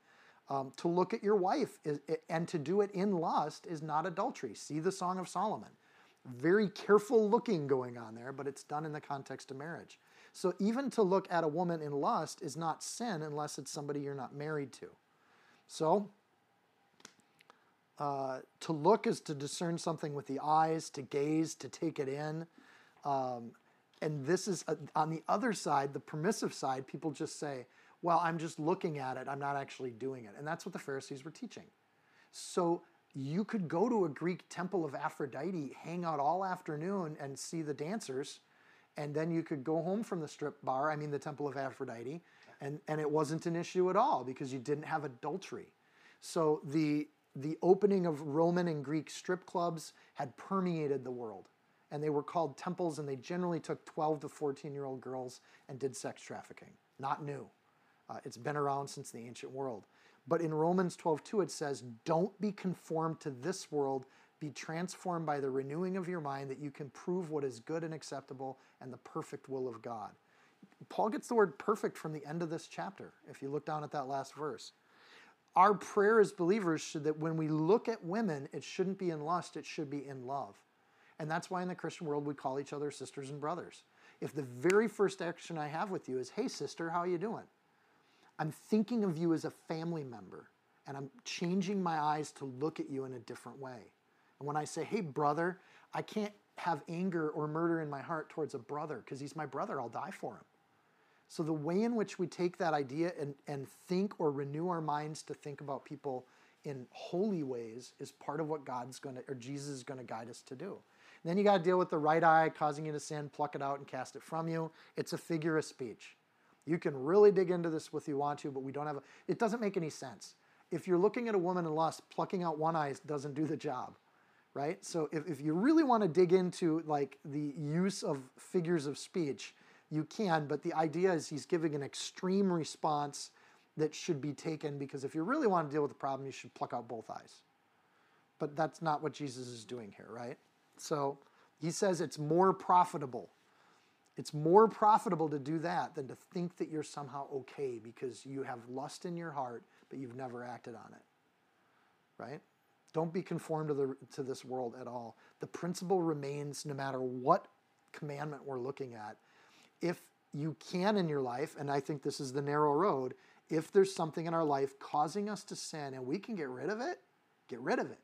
Um, to look at your wife is, and to do it in lust is not adultery. See the Song of Solomon. Very careful looking going on there, but it's done in the context of marriage. So even to look at a woman in lust is not sin unless it's somebody you're not married to. So, uh, to look is to discern something with the eyes, to gaze, to take it in. Um, and this is uh, on the other side, the permissive side, people just say, well, I'm just looking at it, I'm not actually doing it. And that's what the Pharisees were teaching. So you could go to a Greek temple of Aphrodite, hang out all afternoon, and see the dancers. And then you could go home from the strip bar, I mean, the temple of Aphrodite, and, and it wasn't an issue at all because you didn't have adultery. So the, the opening of Roman and Greek strip clubs had permeated the world. And they were called temples, and they generally took 12 to 14 year old girls and did sex trafficking. Not new. Uh, it's been around since the ancient world. But in Romans 12:2 it says, "Don't be conformed to this world, be transformed by the renewing of your mind that you can prove what is good and acceptable and the perfect will of God." Paul gets the word perfect from the end of this chapter, if you look down at that last verse. Our prayer as believers should that when we look at women, it shouldn't be in lust, it should be in love. And that's why in the Christian world we call each other sisters and brothers. If the very first action I have with you is, "Hey sister, how you doing?" I'm thinking of you as a family member and I'm changing my eyes to look at you in a different way. And when I say, hey, brother, I can't have anger or murder in my heart towards a brother because he's my brother, I'll die for him. So the way in which we take that idea and, and think or renew our minds to think about people in holy ways is part of what God's going to, or Jesus is going to guide us to do. And then you got to deal with the right eye causing you to sin, pluck it out and cast it from you. It's a figure of speech. You can really dig into this if you want to, but we don't have a, it doesn't make any sense. If you're looking at a woman in lust, plucking out one eye doesn't do the job, right? So if, if you really want to dig into like the use of figures of speech, you can, but the idea is he's giving an extreme response that should be taken because if you really want to deal with the problem, you should pluck out both eyes. But that's not what Jesus is doing here, right? So he says it's more profitable it's more profitable to do that than to think that you're somehow okay because you have lust in your heart, but you've never acted on it. Right? Don't be conformed to, the, to this world at all. The principle remains no matter what commandment we're looking at. If you can in your life, and I think this is the narrow road, if there's something in our life causing us to sin and we can get rid of it, get rid of it.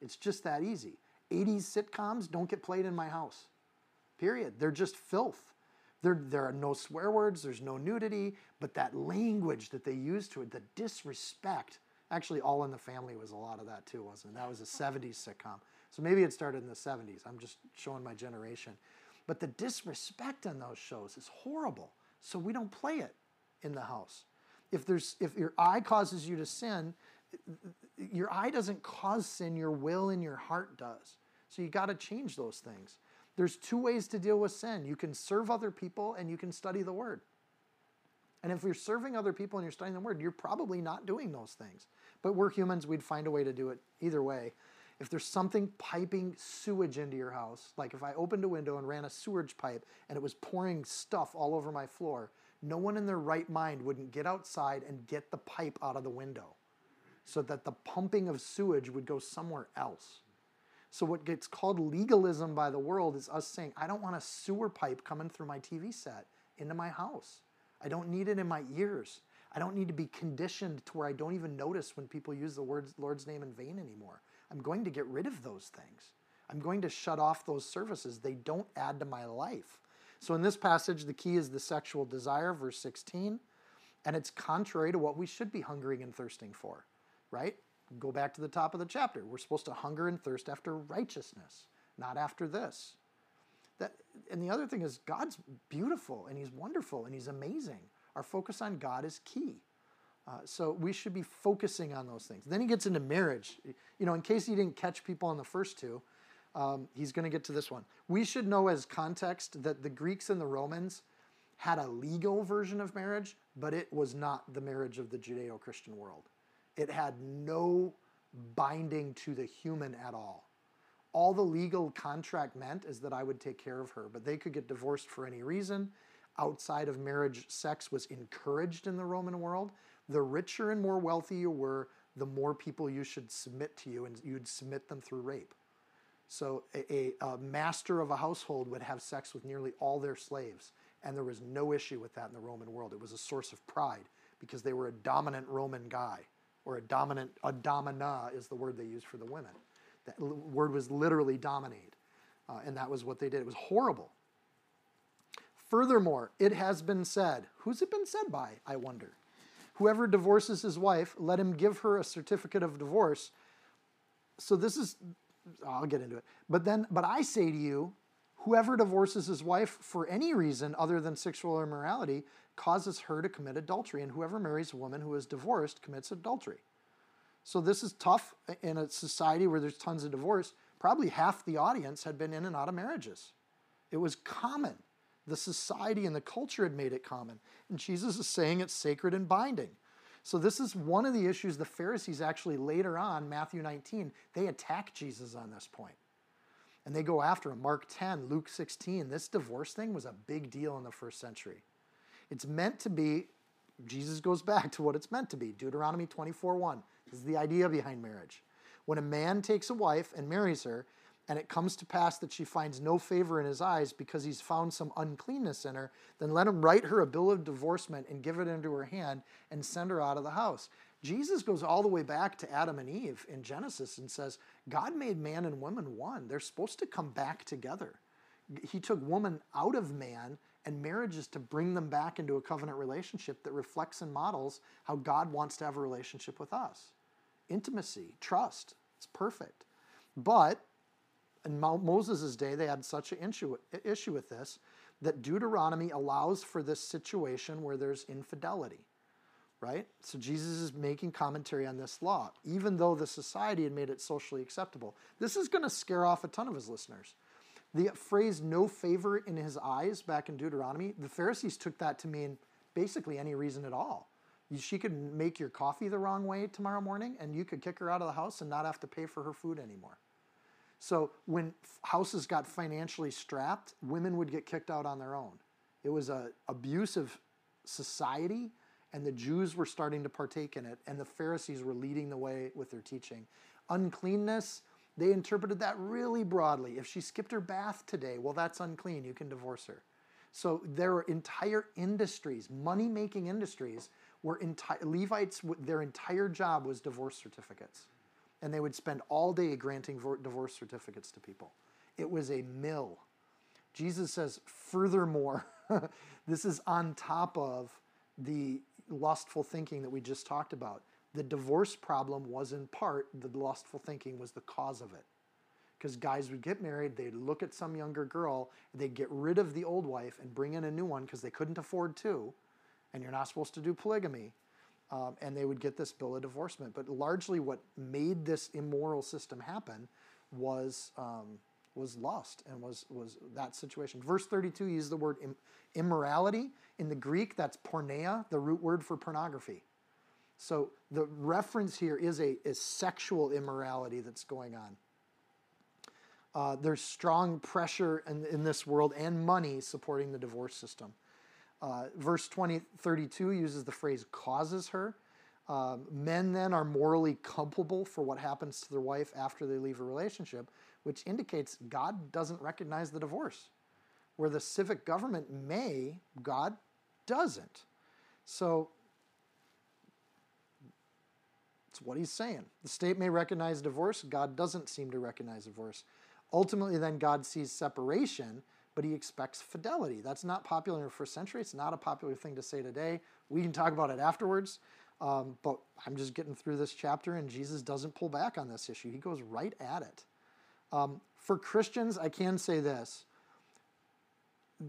It's just that easy. 80s sitcoms don't get played in my house. Period. They're just filth. There, there are no swear words, there's no nudity, but that language that they use to it, the disrespect. Actually, All in the Family was a lot of that too, wasn't it? That was a 70s sitcom. So maybe it started in the 70s. I'm just showing my generation. But the disrespect on those shows is horrible. So we don't play it in the house. If there's if your eye causes you to sin, your eye doesn't cause sin, your will and your heart does. So you got to change those things. There's two ways to deal with sin you can serve other people and you can study the Word. And if you're serving other people and you're studying the Word, you're probably not doing those things. But we're humans, we'd find a way to do it either way. If there's something piping sewage into your house, like if I opened a window and ran a sewage pipe and it was pouring stuff all over my floor, no one in their right mind wouldn't get outside and get the pipe out of the window so that the pumping of sewage would go somewhere else. So, what gets called legalism by the world is us saying, I don't want a sewer pipe coming through my TV set into my house. I don't need it in my ears. I don't need to be conditioned to where I don't even notice when people use the Lord's name in vain anymore. I'm going to get rid of those things. I'm going to shut off those services. They don't add to my life. So, in this passage, the key is the sexual desire, verse 16, and it's contrary to what we should be hungering and thirsting for, right? Go back to the top of the chapter. We're supposed to hunger and thirst after righteousness, not after this. That, and the other thing is, God's beautiful and He's wonderful and He's amazing. Our focus on God is key. Uh, so we should be focusing on those things. Then he gets into marriage. You know, in case he didn't catch people on the first two, um, he's going to get to this one. We should know as context that the Greeks and the Romans had a legal version of marriage, but it was not the marriage of the Judeo Christian world. It had no binding to the human at all. All the legal contract meant is that I would take care of her, but they could get divorced for any reason. Outside of marriage, sex was encouraged in the Roman world. The richer and more wealthy you were, the more people you should submit to you, and you'd submit them through rape. So, a, a, master of a household would have sex with nearly all their slaves, and there was no issue with that in the Roman world. It was a source of pride because they were a dominant Roman guy or a dominant, a domina is the word they use for the women. That word was literally dominate. Uh, and that was what they did. It was horrible. Furthermore, it has been said, who's it been said by, I wonder? Whoever divorces his wife, let him give her a certificate of divorce. So this is, I'll get into it. But then, but I say to you, whoever divorces his wife for any reason other than sexual immorality causes her to commit adultery, and whoever marries a woman who is divorced commits adultery. So this is tough in a society where there's tons of divorce. Probably half the audience had been in and out of marriages. It was common. The society and the culture had made it common. And Jesus is saying it's sacred and binding. So this is one of the issues the Pharisees actually later on, Matthew 19, they attack Jesus on this point. And they go after him. Mark 10, Luke 16. This divorce thing was a big deal in the first century. It's meant to be, Jesus goes back to what it's meant to be. Deuteronomy 24 1. This is the idea behind marriage. When a man takes a wife and marries her, and it comes to pass that she finds no favor in his eyes because he's found some uncleanness in her, then let him write her a bill of divorcement and give it into her hand and send her out of the house. Jesus goes all the way back to Adam and Eve in Genesis and says, God made man and woman one. They're supposed to come back together. He took woman out of man, and marriage is to bring them back into a covenant relationship that reflects and models how God wants to have a relationship with us intimacy, trust. It's perfect. But in Moses' day, they had such an issue, issue with this that Deuteronomy allows for this situation where there's infidelity, right? So Jesus is making commentary on this law, even though the society had made it socially acceptable. This is going to scare off a ton of his listeners. The phrase no favor in his eyes back in Deuteronomy, the Pharisees took that to mean basically any reason at all. She could make your coffee the wrong way tomorrow morning, and you could kick her out of the house and not have to pay for her food anymore. So when houses got financially strapped, women would get kicked out on their own. It was a abusive society, and the Jews were starting to partake in it, and the Pharisees were leading the way with their teaching. Uncleanness, they interpreted that really broadly. If she skipped her bath today, well, that's unclean. You can divorce her. So there are entire industries, money making industries, where enti- Levites, their entire job was divorce certificates. And they would spend all day granting divorce certificates to people. It was a mill. Jesus says, furthermore, this is on top of the lustful thinking that we just talked about. The divorce problem was in part the lustful thinking was the cause of it. Because guys would get married, they'd look at some younger girl, they'd get rid of the old wife and bring in a new one because they couldn't afford two and you're not supposed to do polygamy. Um, and they would get this bill of divorcement. But largely, what made this immoral system happen was um, was lust and was was that situation. Verse 32 uses the word Im- immorality in the Greek. That's porneia, the root word for pornography. So the reference here is a is sexual immorality that's going on. Uh, there's strong pressure in, in this world and money supporting the divorce system. Uh, verse 20, 32 uses the phrase causes her. Um, men then are morally culpable for what happens to their wife after they leave a relationship, which indicates God doesn't recognize the divorce. Where the civic government may, God doesn't. So it's what he's saying. The state may recognize divorce, God doesn't seem to recognize divorce. Ultimately, then God sees separation but he expects fidelity. That's not popular in the first century. It's not a popular thing to say today. We can talk about it afterwards, um, but I'm just getting through this chapter, and Jesus doesn't pull back on this issue. He goes right at it. Um, for Christians, I can say this.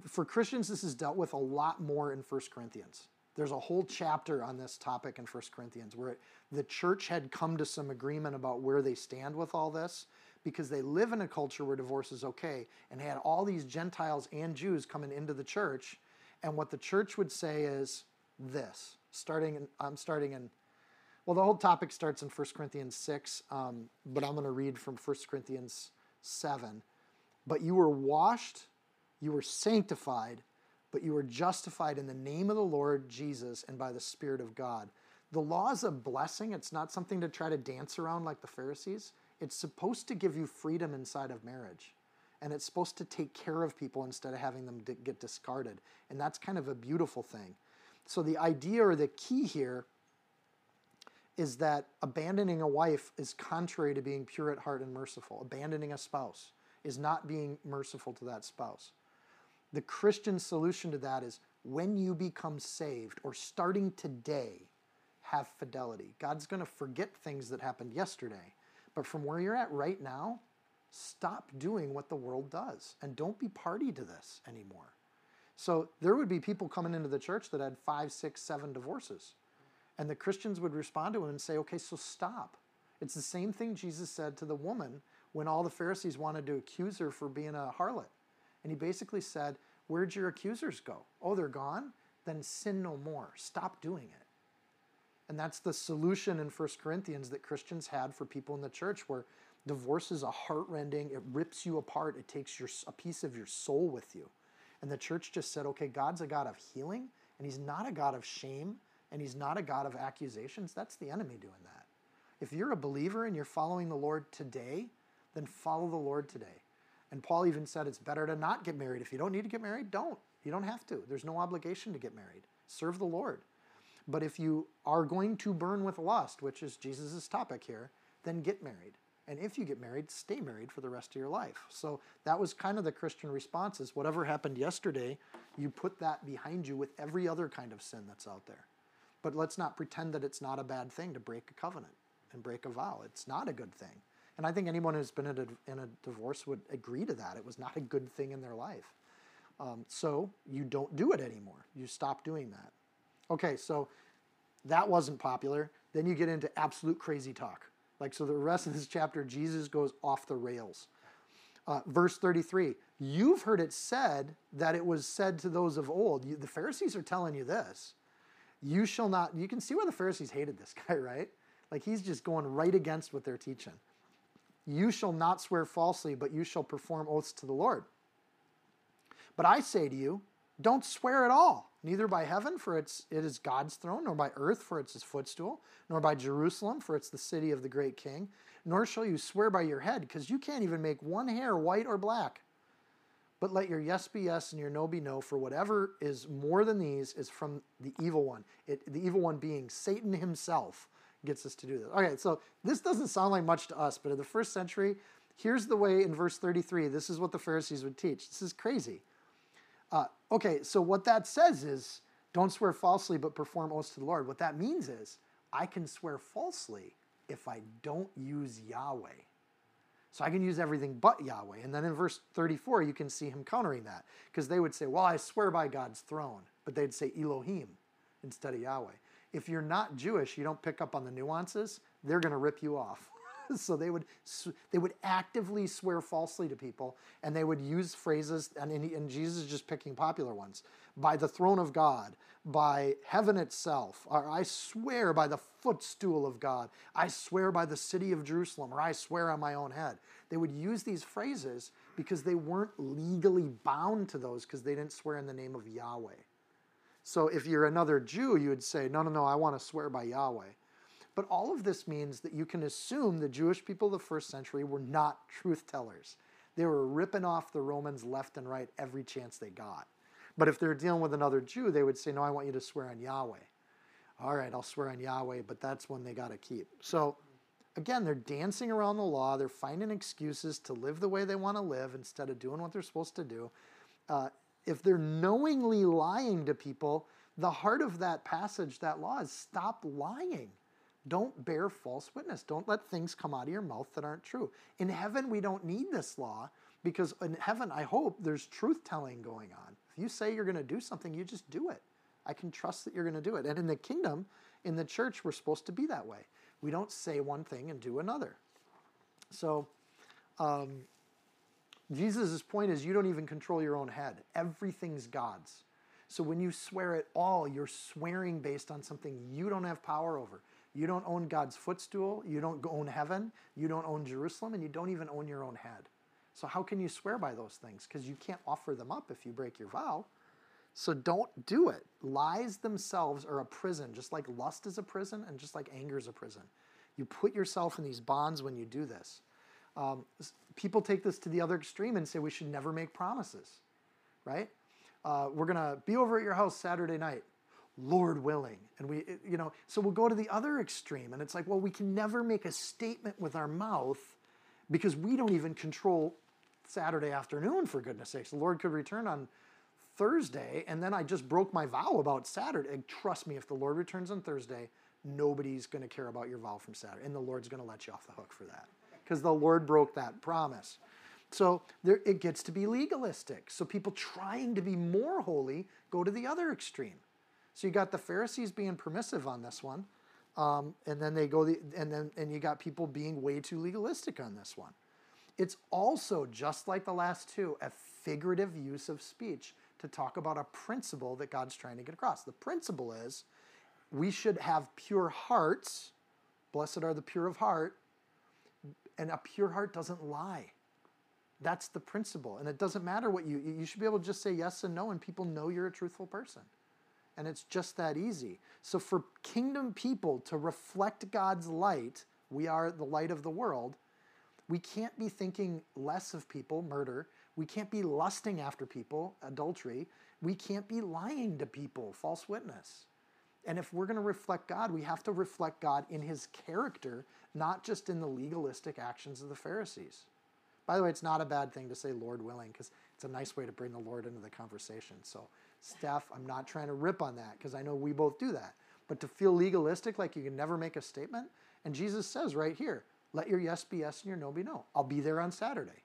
For Christians, this is dealt with a lot more in 1 Corinthians. There's a whole chapter on this topic in 1 Corinthians where the church had come to some agreement about where they stand with all this because they live in a culture where divorce is okay and had all these Gentiles and Jews coming into the church. And what the church would say is this, starting in, I'm starting in, well, the whole topic starts in 1 Corinthians 6, um, but I'm going to read from 1 Corinthians 7. But you were washed, you were sanctified, but you were justified in the name of the Lord Jesus and by the Spirit of God. The law is a blessing. It's not something to try to dance around like the Pharisees. It's supposed to give you freedom inside of marriage. And it's supposed to take care of people instead of having them get discarded. And that's kind of a beautiful thing. So the idea or the key here is that abandoning a wife is contrary to being pure at heart and merciful. Abandoning a spouse is not being merciful to that spouse. The Christian solution to that is when you become saved or starting today, have fidelity. God's going to forget things that happened yesterday. But from where you're at right now, stop doing what the world does and don't be party to this anymore. So there would be people coming into the church that had five, six, seven divorces. And the Christians would respond to him and say, okay, so stop. It's the same thing Jesus said to the woman when all the Pharisees wanted to accuse her for being a harlot. And he basically said, Where'd your accusers go? Oh, they're gone? Then sin no more. Stop doing it. And that's the solution in 1 Corinthians that Christians had for people in the church where divorce is a heartrending, it rips you apart, it takes your, a piece of your soul with you. And the church just said, okay, God's a God of healing, and He's not a God of shame, and He's not a God of accusations. That's the enemy doing that. If you're a believer and you're following the Lord today, then follow the Lord today. And Paul even said it's better to not get married. If you don't need to get married, don't. You don't have to. There's no obligation to get married. Serve the Lord. But if you are going to burn with lust, which is Jesus' topic here, then get married. And if you get married, stay married for the rest of your life. So that was kind of the Christian response is whatever happened yesterday, you put that behind you with every other kind of sin that's out there. But let's not pretend that it's not a bad thing to break a covenant and break a vow. It's not a good thing. And I think anyone who's been in a, divorce would agree to that. It was not a good thing in their life. Um, so you don't do it anymore. You stop doing that. Okay, so that wasn't popular. Then you get into absolute crazy talk. Like, so the rest of this chapter, Jesus goes off the rails. Uh, verse 33 You've heard it said that it was said to those of old. You, the Pharisees are telling you this. You shall not, you can see why the Pharisees hated this guy, right? Like, he's just going right against what they're teaching. You shall not swear falsely, but you shall perform oaths to the Lord. But I say to you, don't swear at all, neither by heaven, for it's, it is God's throne, nor by earth, for it's his footstool, nor by Jerusalem, for it's the city of the great king, nor shall you swear by your head, because you can't even make one hair white or black. But let your yes be yes and your no be no, for whatever is more than these is from the evil one. It, the evil one being Satan himself gets us to do this. Okay, so this doesn't sound like much to us, but in the first century, here's the way in verse 33, this is what the Pharisees would teach. This is crazy. Uh, okay, so what that says is don't swear falsely, but perform oaths to the Lord. What that means is I can swear falsely if I don't use Yahweh. So I can use everything but Yahweh. And then in verse 34, you can see him countering that because they would say, Well, I swear by God's throne, but they'd say Elohim instead of Yahweh if you're not Jewish, you don't pick up on the nuances, they're going to rip you off. so they would they would actively swear falsely to people, and they would use phrases, and, and Jesus is just picking popular ones, by the throne of God, by heaven itself, or I swear by the footstool of God, I swear by the city of Jerusalem, or I swear on my own head. They would use these phrases because they weren't legally bound to those because they didn't swear in the name of Yahweh. So if you're another Jew, you would say, no, no, no, I want to swear by Yahweh. But all of this means that you can assume the Jewish people of the first century were not truth tellers. They were ripping off the Romans left and right every chance they got. But if they're dealing with another Jew, they would say, No, I want you to swear on Yahweh. All right, I'll swear on Yahweh, but that's one they got to keep. So again, they're dancing around the law. They're finding excuses to live the way they want to live instead of doing what they're supposed to do. Uh, if they're knowingly lying to people, the heart of that passage, that law, is stop lying. Don't bear false witness. Don't let things come out of your mouth that aren't true. In heaven, we don't need this law because in heaven, I hope there's truth telling going on. If you say you're going to do something, you just do it. I can trust that you're going to do it. And in the kingdom, in the church, we're supposed to be that way. We don't say one thing and do another. So, um, Jesus' point is you don't even control your own head. Everything's God's. So when you swear at all, you're swearing based on something you don't have power over. You don't own God's footstool, you don't own heaven, you don't own Jerusalem, and you don't even own your own head. So how can you swear by those things? Because you can't offer them up if you break your vow. So don't do it. Lies themselves are a prison, just like lust is a prison and just like anger is a prison. You put yourself in these bonds when you do this. Um, people take this to the other extreme and say we should never make promises, right? Uh, we're going to be over at your house Saturday night. Lord willing. And we, you know, so we'll go to the other extreme. And it's like, well, we can never make a statement with our mouth because we don't even control Saturday afternoon, for goodness sakes. The Lord could return on Thursday, and then I just broke my vow about Saturday. And trust me, if the Lord returns on Thursday, nobody's going to care about your vow from Saturday, and the Lord's going to let you off the hook for that because the Lord broke that promise. So there, it gets to be legalistic. So people trying to be more holy go to the other extreme. So you got the Pharisees being permissive on this one, um, and then they go the, and then and you got people being way too legalistic on this one. It's also just like the last two, a figurative use of speech to talk about a principle that God's trying to get across. The principle is we should have pure hearts. Blessed are the pure of heart. And a pure heart doesn't lie. That's the principle. And it doesn't matter what you, you should be able to just say yes and no, and people know you're a truthful person. And it's just that easy. So, for kingdom people to reflect God's light, we are the light of the world. We can't be thinking less of people, murder. We can't be lusting after people, adultery. We can't be lying to people, false witness. And if we're going to reflect God, we have to reflect God in his character, not just in the legalistic actions of the Pharisees. By the way, it's not a bad thing to say Lord willing because it's a nice way to bring the Lord into the conversation. So, Steph, I'm not trying to rip on that because I know we both do that. But to feel legalistic, like you can never make a statement, and Jesus says right here, let your yes be yes and your no be no. I'll be there on Saturday.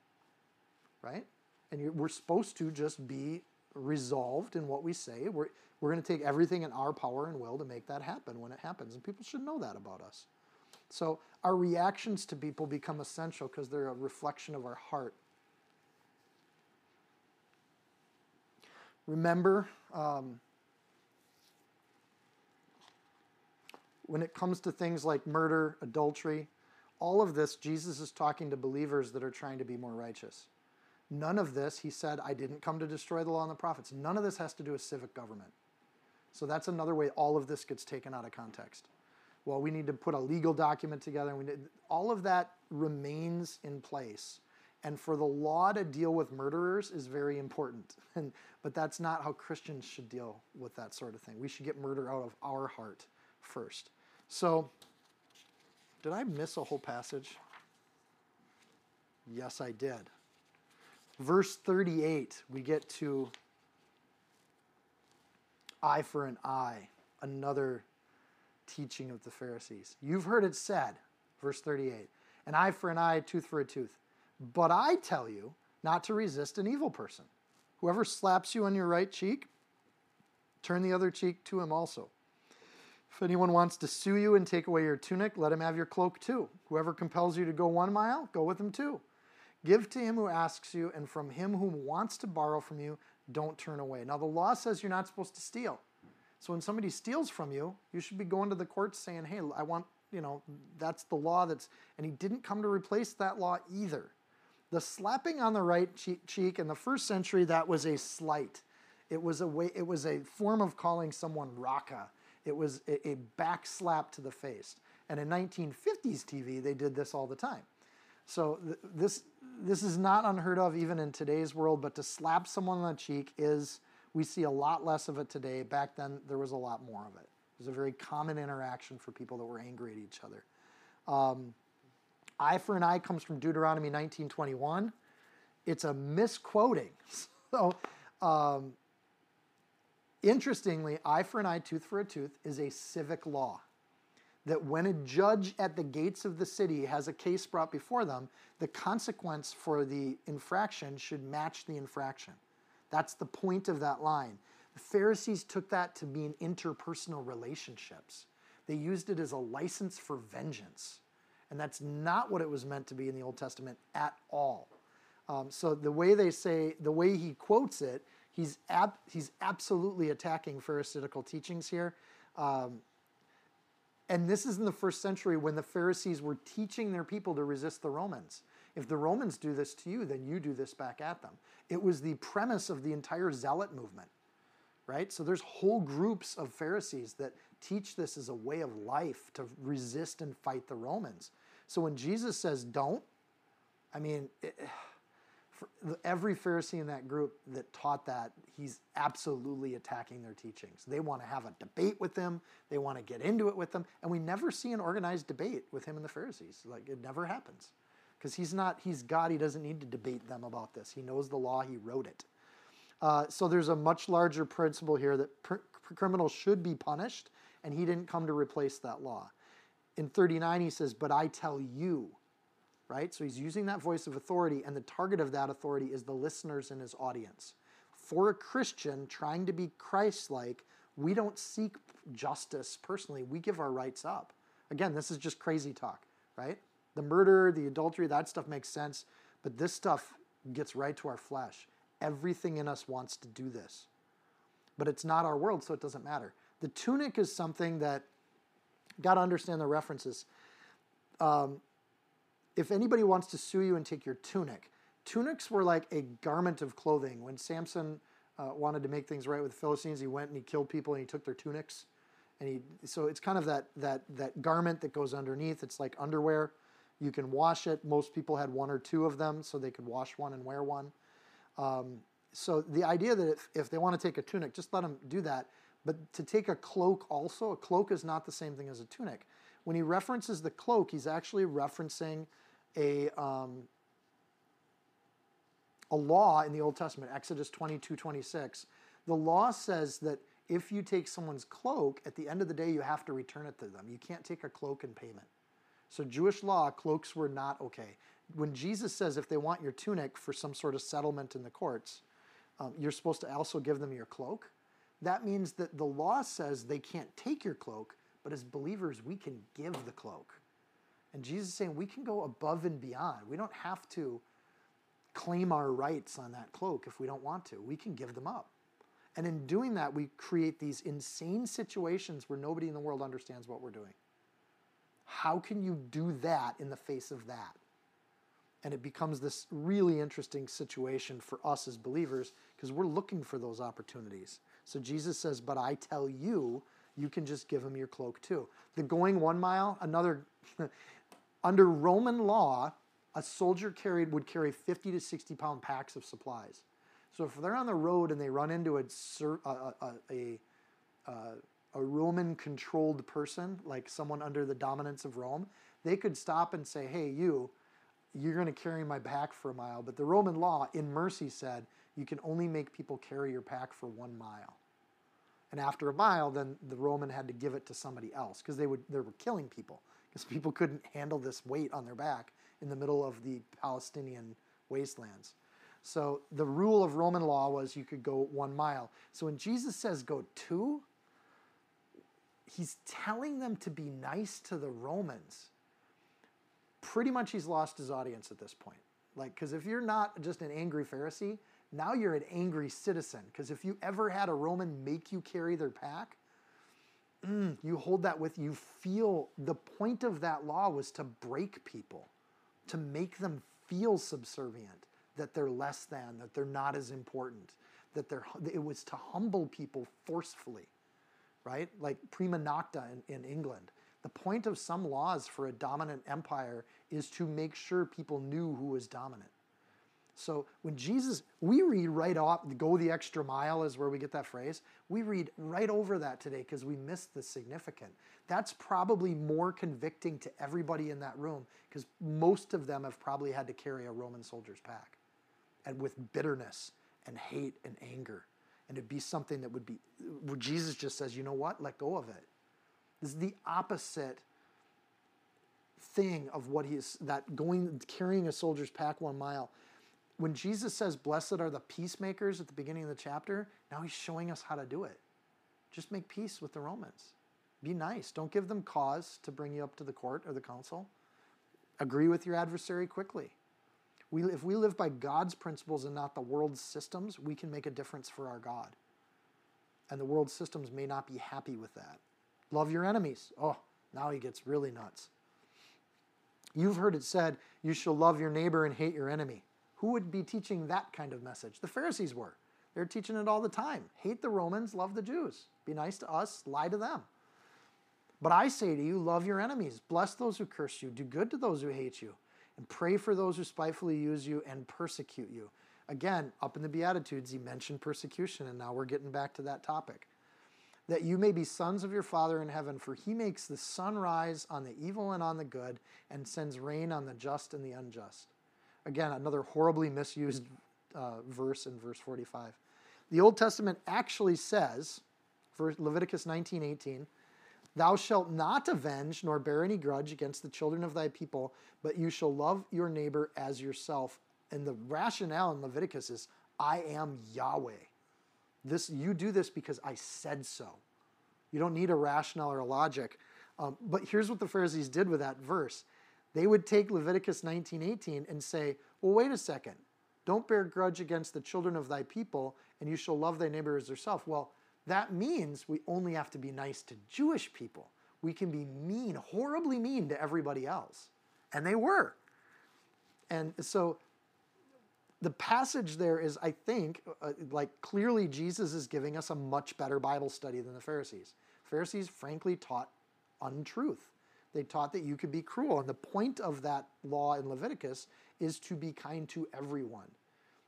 Right? And we're supposed to just be resolved in what we say. We're, we're going to take everything in our power and will to make that happen when it happens. And people should know that about us. So our reactions to people become essential because they're a reflection of our heart. Remember, um, when it comes to things like murder, adultery, all of this, Jesus is talking to believers that are trying to be more righteous. None of this, he said, I didn't come to destroy the law and the prophets. None of this has to do with civic government. So that's another way all of this gets taken out of context. Well, we need to put a legal document together. We need, all of that remains in place. And for the law to deal with murderers is very important. And, but that's not how Christians should deal with that sort of thing. We should get murder out of our heart first. So, did I miss a whole passage? Yes, I did verse 38, we get to eye for an eye, another teaching of the Pharisees. You've heard it said, verse 38, an eye for an eye, tooth for a tooth. But I tell you not to resist an evil person. Whoever slaps you on your right cheek, turn the other cheek to him also. If anyone wants to sue you and take away your tunic, let him have your cloak too. Whoever compels you to go one mile, go with him too. Give to him who asks you, and from him who wants to borrow from you, don't turn away. Now, the law says you're not supposed to steal. So when somebody steals from you, you should be going to the courts saying, hey, I want, you know, that's the law that's, and he didn't come to replace that law either. The slapping on the right cheek in the first century, that was a slight. It was a way, it was a form of calling someone raka. It was a, a back slap to the face. And in 1950s TV, they did this all the time. So th- this this is not unheard of even in today's world, but to slap someone on the cheek is we see a lot less of it today. Back then there was a lot more of it. It was a very common interaction for people that were angry at each other. Um, eye for an eye comes from Deuteronomy 19:21. It's a misquoting. So um, interestingly, eye for an eye, tooth for a tooth is a civic law that when a judge at the gates of the city has a case brought before them, the consequence for the infraction should match the infraction. That's the point of that line. The Pharisees took that to mean interpersonal relationships. They used it as a license for vengeance. And that's not what it was meant to be in the Old Testament at all. Um, so the way they say, the way he quotes it, he's, ab- he's absolutely attacking Pharisaical teachings here. Um, and this is in the first century when the Pharisees were teaching their people to resist the Romans. If the Romans do this to you, then you do this back at them. It was the premise of the entire zealot movement, right? So there's whole groups of Pharisees that teach this as a way of life to resist and fight the Romans. So when Jesus says don't, I mean, it, every Pharisee in that group that taught that, he's absolutely attacking their teachings. They want to have a debate with them, they want to get into it with them, and we never see an organized debate with him and the Pharisees. Like it never happens. Because he's not, he's God, he doesn't need to debate them about this. He knows the law, he wrote it. Uh, so there's a much larger principle here that pr- criminals should be punished, and he didn't come to replace that law. In 39, he says, But I tell you, right? So he's using that voice of authority, and the target of that authority is the listeners in his audience. For a Christian trying to be Christ like, we don't seek justice personally, we give our rights up. Again, this is just crazy talk, right? The murder, the adultery, that stuff makes sense, but this stuff gets right to our flesh. Everything in us wants to do this. But it's not our world, so it doesn't matter. The tunic is something that, got to understand the references. Um, if anybody wants to sue you and take your tunic, tunics were like a garment of clothing. When Samson uh, wanted to make things right with the Philistines, he went and he killed people and he took their tunics. And he, so it's kind of that, that, that garment that goes underneath. It's like underwear. You can wash it. Most people had one or two of them, so they could wash one and wear one. Um, so the idea that if, if they want to take a tunic, just let them do that. But to take a cloak also, a cloak is not the same thing as a tunic. When he references the cloak, he's actually referencing a, um, a law in the Old Testament, Exodus 22 26. The law says that if you take someone's cloak, at the end of the day, you have to return it to them. You can't take a cloak in payment. So, Jewish law, cloaks were not okay. When Jesus says if they want your tunic for some sort of settlement in the courts, um, you're supposed to also give them your cloak. That means that the law says they can't take your cloak, but as believers, we can give the cloak. And Jesus is saying we can go above and beyond. We don't have to claim our rights on that cloak if we don't want to. We can give them up. And in doing that, we create these insane situations where nobody in the world understands what we're doing. How can you do that in the face of that? And it becomes this really interesting situation for us as believers because we're looking for those opportunities. So Jesus says, But I tell you, you can just give him your cloak too. The going one mile, another, under Roman law, a soldier carried would carry 50 to 60 pound packs of supplies. So if they're on the road and they run into a, a, a, a, a Roman controlled person, like someone under the dominance of Rome, they could stop and say, hey, you, you're going to carry my pack for a mile. But the Roman law, in mercy, said you can only make people carry your pack for one mile. And after a mile, then the Roman had to give it to somebody else because they would they were killing people because people couldn't handle this weight on their back in the middle of the Palestinian wastelands. So the rule of Roman law was you could go one mile. So when Jesus says go two, he's telling them to be nice to the Romans. Pretty much he's lost his audience at this point. Like, because if you're not just an angry Pharisee, now you're an angry citizen. Because if you ever had a Roman make you carry their pack, mm, you hold that with you. Feel the point of that law was to break people, to make them feel subservient, that they're less than, that they're not as important, that they're. It was to humble people forcefully right? Like prima nocta in, in England. The point of some laws for a dominant empire is to make sure people knew who was dominant. So when Jesus, we read right off, go the extra mile is where we get that phrase. We read right over that today because we missed the significant. That's probably more convicting to everybody in that room because most of them have probably had to carry a Roman soldier's pack and with bitterness and hate and anger and it'd be something that would be where Jesus just says, you know what, let go of it. This is the opposite thing of what he is that going carrying a soldier's pack one mile. When Jesus says, Blessed are the peacemakers at the beginning of the chapter, now he's showing us how to do it. Just make peace with the Romans. Be nice. Don't give them cause to bring you up to the court or the council. Agree with your adversary quickly. We, if we live by God's principles and not the world's systems, we can make a difference for our God. And the world's systems may not be happy with that. Love your enemies. Oh, now he gets really nuts. You've heard it said, you shall love your neighbor and hate your enemy. Who would be teaching that kind of message? The Pharisees were. They're teaching it all the time. Hate the Romans, love the Jews. Be nice to us, lie to them. But I say to you, love your enemies, bless those who curse you, do good to those who hate you And pray for those who spitefully use you and persecute you. Again, up in the Beatitudes, he mentioned persecution, and now we're getting back to that topic. That you may be sons of your Father in heaven, for he makes the sun rise on the evil and on the good, and sends rain on the just and the unjust. Again, another horribly misused uh, verse in verse 45. The Old Testament actually says, for Leviticus 19 18, Thou shalt not avenge nor bear any grudge against the children of thy people, but you shall love your neighbor as yourself. And the rationale in Leviticus is, I am Yahweh. This you do this because I said so. You don't need a rationale or a logic. Um, but here's what the Pharisees did with that verse. They would take Leviticus 19:18 and say, "Well, wait a second. Don't bear grudge against the children of thy people, and you shall love thy neighbor as yourself." Well, that means we only have to be nice to Jewish people. We can be mean, horribly mean to everybody else. And they were. And so the passage there is, I think, uh, like clearly Jesus is giving us a much better Bible study than the Pharisees. Pharisees, frankly, taught untruth. They taught that you could be cruel. And the point of that law in Leviticus is to be kind to everyone.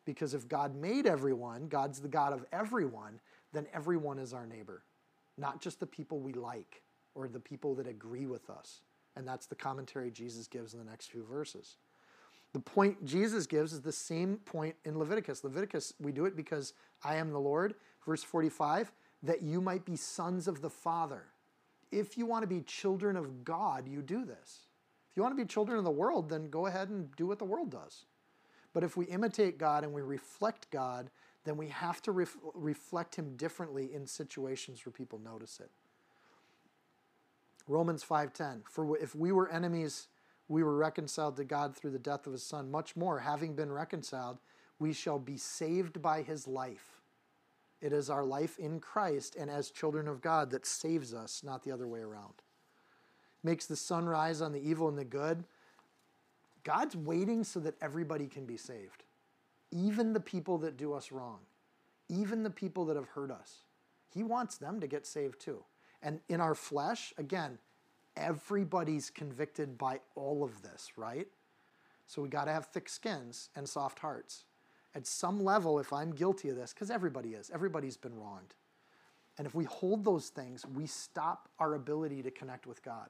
Because if God made everyone, God's the God of everyone, then everyone is our neighbor, not just the people we like or the people that agree with us. And that's the commentary Jesus gives in the next few verses. The point Jesus gives is the same point in Leviticus. Leviticus, we do it because I am the Lord, verse 45, that you might be sons of the Father. If you want to be children of God, you do this. If you want to be children of the world, then go ahead and do what the world does. But if we imitate God and we reflect God, then we have to ref- reflect Him differently in situations where people notice it. Romans 5:10 For if we were enemies we were reconciled to God through the death of his son much more having been reconciled we shall be saved by his life it is our life in Christ and as children of God that saves us not the other way around. Makes the sun rise on the evil and the good. God's waiting so that everybody can be saved. Even the people that do us wrong. Even the people that have hurt us. He wants them to get saved too. And in our flesh, again, everybody's convicted by all of this, right? So we got to have thick skins and soft hearts. At some level, if I'm guilty of this, because everybody is, everybody's been wronged. And if we hold those things, we stop our ability to connect with God.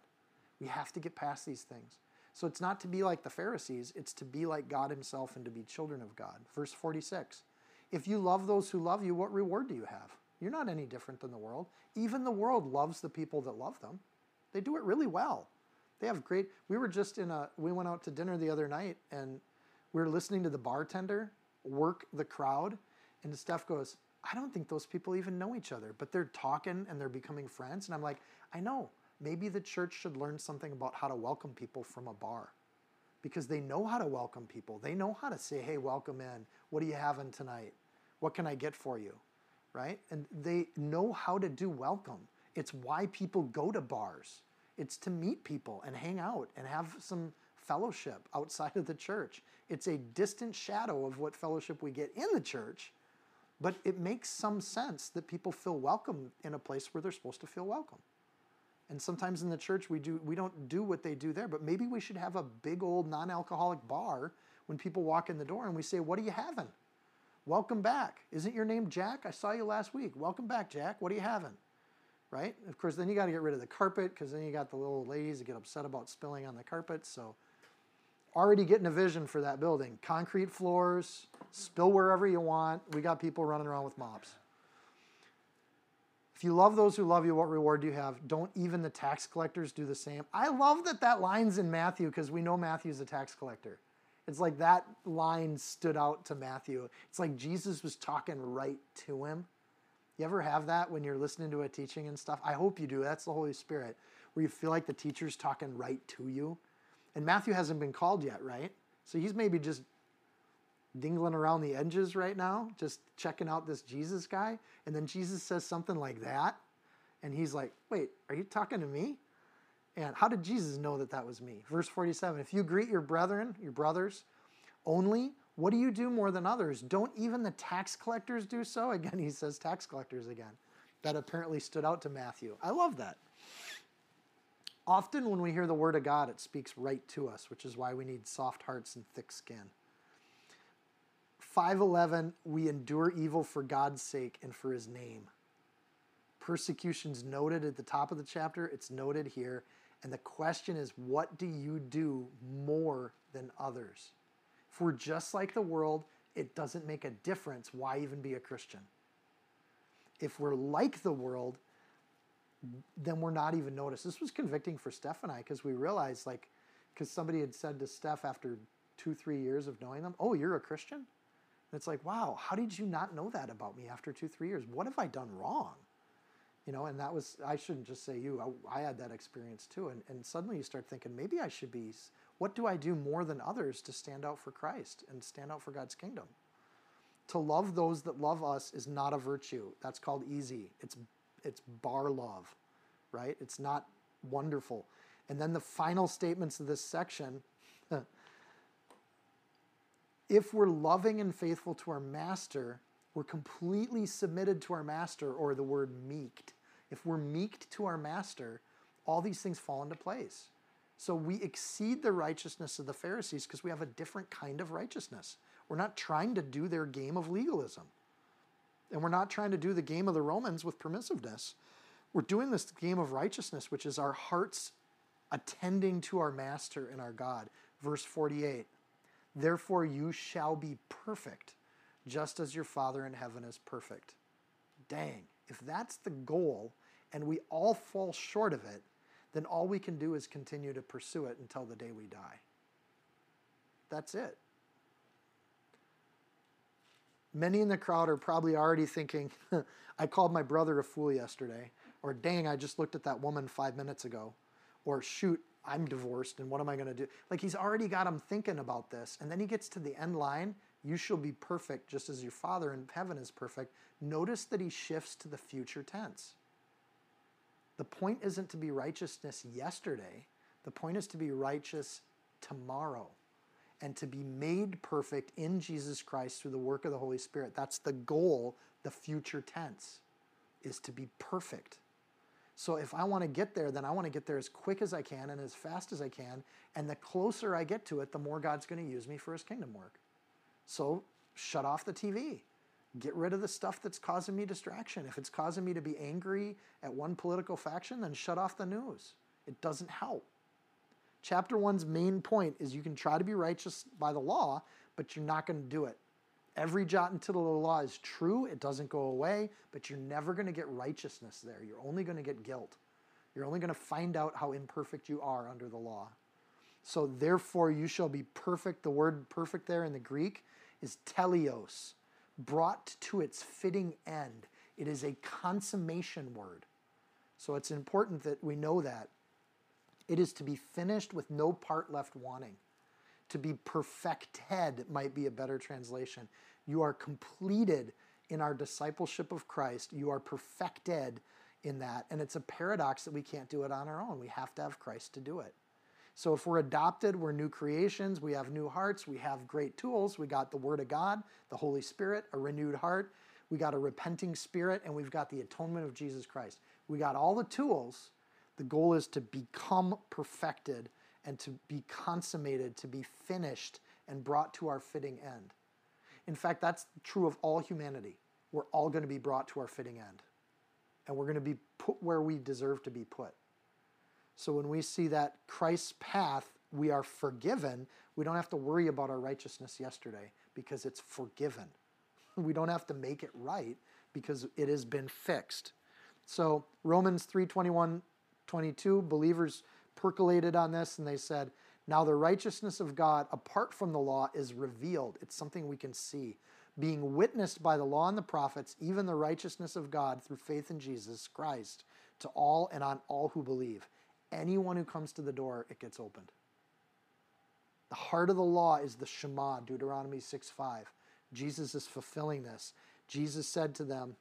We have to get past these things. So it's not to be like the Pharisees, it's to be like God Himself and to be children of God. Verse 46 If you love those who love you, what reward do you have? You're not any different than the world. Even the world loves the people that love them. They do it really well. They have great. We were just in a. We went out to dinner the other night, and we were listening to the bartender work the crowd, and Steph goes, "I don't think those people even know each other, but they're talking and they're becoming friends." And I'm like, "I know. Maybe the church should learn something about how to welcome people from a bar." Because they know how to welcome people. They know how to say, hey, welcome in. What are you having tonight? What can I get for you? right? And they know how to do welcome. It's why people go to bars. It's to meet people and hang out and have some fellowship outside of the church. It's a distant shadow of what fellowship we get in the church, but it makes some sense that people feel welcome in a place where they're supposed to feel welcome. And sometimes in the church we do we don't do what they do there, but maybe we should have a big old non-alcoholic bar when people walk in the door and we say, "What are you having?" Welcome back. Isn't your name Jack? I saw you last week. Welcome back, Jack. What are you having? Right? Of course, then you got to get rid of the carpet because then you got the little ladies that get upset about spilling on the carpet. So, already getting a vision for that building. Concrete floors, spill wherever you want. We got people running around with mops. If you love those who love you, what reward do you have? Don't even the tax collectors do the same? I love that that line's in Matthew because we know Matthew's a tax collector. It's like that line stood out to Matthew. It's like Jesus was talking right to him. You ever have that when you're listening to a teaching and stuff? I hope you do. That's the Holy Spirit, where you feel like the teacher's talking right to you. And Matthew hasn't been called yet, right? So he's maybe just dingling around the edges right now, just checking out this Jesus guy. And then Jesus says something like that. And he's like, wait, are you talking to me? And how did Jesus know that that was me? Verse 47 If you greet your brethren, your brothers, only, what do you do more than others? Don't even the tax collectors do so? Again, he says tax collectors again. That apparently stood out to Matthew. I love that. Often, when we hear the word of God, it speaks right to us, which is why we need soft hearts and thick skin. 511, we endure evil for God's sake and for his name. Persecution's noted at the top of the chapter, it's noted here. And the question is, what do you do more than others? If we're just like the world, it doesn't make a difference. Why even be a Christian? If we're like the world, then we're not even noticed. This was convicting for Steph and I because we realized, like, because somebody had said to Steph after two, three years of knowing them, Oh, you're a Christian? And it's like, wow, how did you not know that about me after two, three years? What have I done wrong? You know, and that was, I shouldn't just say you, I, I had that experience too. And, and suddenly you start thinking, maybe I should be, what do I do more than others to stand out for Christ and stand out for God's kingdom? To love those that love us is not a virtue. That's called easy. It's, it's bar love, right? It's not wonderful. And then the final statements of this section if we're loving and faithful to our master, we're completely submitted to our master, or the word meeked. If we're meeked to our master, all these things fall into place. So we exceed the righteousness of the Pharisees because we have a different kind of righteousness. We're not trying to do their game of legalism. And we're not trying to do the game of the Romans with permissiveness. We're doing this game of righteousness, which is our hearts attending to our master and our God. Verse 48 Therefore, you shall be perfect just as your Father in heaven is perfect. Dang, if that's the goal and we all fall short of it, then all we can do is continue to pursue it until the day we die. That's it. Many in the crowd are probably already thinking, I called my brother a fool yesterday, or dang, I just looked at that woman five minutes ago, or shoot, I'm divorced and what am I going to do? Like he's already got him thinking about this. And then he gets to the end line you shall be perfect just as your Father in heaven is perfect. Notice that he shifts to the future tense. The point isn't to be righteousness yesterday, the point is to be righteous tomorrow and to be made perfect in Jesus Christ through the work of the Holy Spirit. That's the goal, the future tense, is to be perfect. So if I want to get there, then I want to get there as quick as I can and as fast as I can. And the closer I get to it, the more God's going to use me for his kingdom work. So shut off the TV. Get rid of the stuff that's causing me distraction. If it's causing me to be angry at one political faction, then shut off the news. It doesn't help. Chapter one's main point is you can try to be righteous by the law, but you're not going to do it. Every jot and tittle of the law is true, it doesn't go away, but you're never going to get righteousness there. You're only going to get guilt. You're only going to find out how imperfect you are under the law. So, therefore, you shall be perfect. The word perfect there in the Greek is teleos, brought to its fitting end. It is a consummation word. So it's important that we know that. It is to be finished with no part left wanting. To be perfected might be a better translation. You are completed in our discipleship of Christ. You are perfected in that. And it's a paradox that we can't do it on our own. We have to have Christ to do it. So if we're adopted, we're new creations, we have new hearts, we have great tools. We got the Word of God, the Holy Spirit, a renewed heart, we got a repenting spirit, and we've got the atonement of Jesus Christ. We got all the tools. The goal is to become perfected and to be consummated, to be finished and brought to our fitting end. In fact, that's true of all humanity. We're all going to be brought to our fitting end. And we're going to be put where we deserve to be put. So when we see that Christ's path, we are forgiven, we don't have to worry about our righteousness yesterday because it's forgiven. We don't have to make it right because it has been fixed. So Romans 3:21 22 believers percolated on this and they said, "Now the righteousness of God apart from the law is revealed. It's something we can see, being witnessed by the law and the prophets, even the righteousness of God through faith in Jesus Christ to all and on all who believe." anyone who comes to the door, it gets opened. The heart of the law is the Shema, Deuteronomy 6 5. Jesus is fulfilling this. Jesus said to them,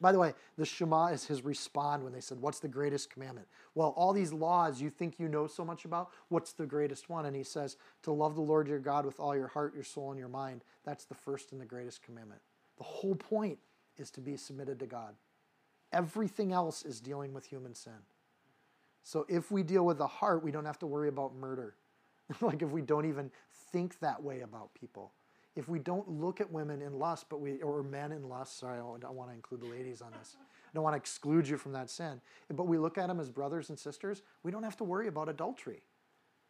by the way, the Shema is his respond when they said, What's the greatest commandment? Well, all these laws you think you know so much about, what's the greatest one? And he says, To love the Lord your God with all your heart, your soul, and your mind. That's the first and the greatest commandment. The whole point is to be submitted to God. Everything else is dealing with human sin. So if we deal with the heart, we don't have to worry about murder. like if we don't even think that way about people. If we don't look at women in lust, but we or men in lust, sorry, I don't want to include the ladies on this. I don't want to exclude you from that sin. But we look at them as brothers and sisters, we don't have to worry about adultery.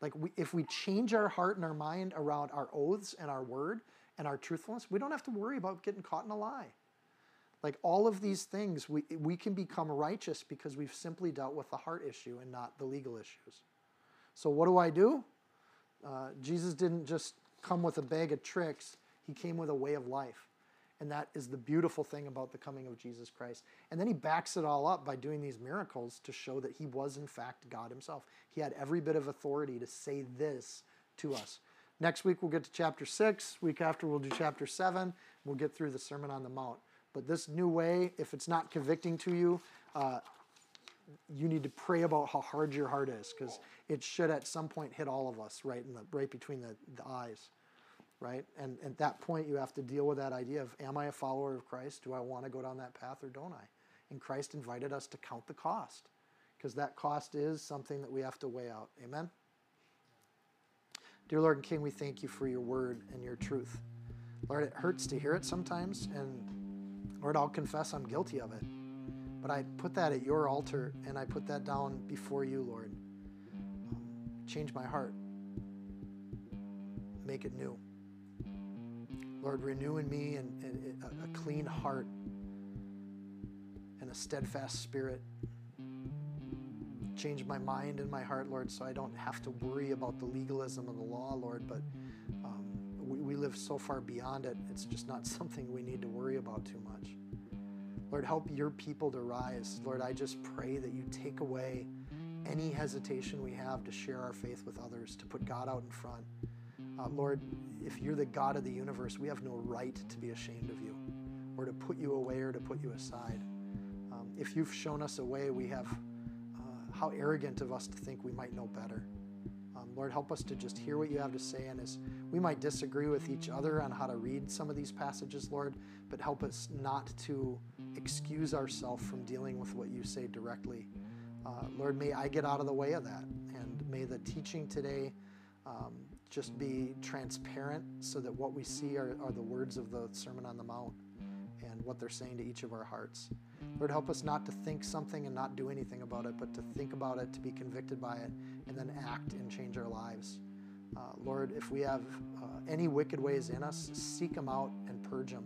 Like we, if we change our heart and our mind around our oaths and our word and our truthfulness, we don't have to worry about getting caught in a lie. Like all of these things, we, we can become righteous because we've simply dealt with the heart issue and not the legal issues. So, what do I do? Uh, Jesus didn't just come with a bag of tricks, he came with a way of life. And that is the beautiful thing about the coming of Jesus Christ. And then he backs it all up by doing these miracles to show that he was, in fact, God himself. He had every bit of authority to say this to us. Next week, we'll get to chapter 6. Week after, we'll do chapter 7. We'll get through the Sermon on the Mount. But this new way, if it's not convicting to you, uh, you need to pray about how hard your heart is because it should at some point hit all of us right in the right between the, the eyes right? And, and at that point you have to deal with that idea of am i a follower of christ? Do i want to go down that path or don't i? And christ invited us to count the cost because that cost is something that we have to weigh out. Amen? Dear lord and king we thank you for your word and your truth. Lord it hurts to hear it sometimes and Lord, I'll confess I'm guilty of it. But I put that at your altar and I put that down before you, Lord. Um, change my heart, make it new. Lord, renew in me and, and a, a clean heart and a steadfast spirit. Change my mind and my heart, Lord, so I don't have to worry about the legalism of the law, Lord, but um, we, we live so far beyond it. It's just not something we need to worry about too much. Lord, help your people to rise. Lord, I just pray that you take away any hesitation we have to share our faith with others, to put God out in front. Uh, Lord, if you're the God of the universe, we have no right to be ashamed of you or to put you away or to put you aside. Um, if you've shown us a way, we have uh, how arrogant of us to think we might know better. Lord, help us to just hear what you have to say. And as we might disagree with each other on how to read some of these passages, Lord, but help us not to excuse ourselves from dealing with what you say directly. Uh, Lord, may I get out of the way of that. And may the teaching today um, just be transparent so that what we see are, are the words of the Sermon on the Mount and what they're saying to each of our hearts. Lord, help us not to think something and not do anything about it, but to think about it, to be convicted by it, and then act and change our lives. Uh, Lord, if we have uh, any wicked ways in us, seek them out and purge them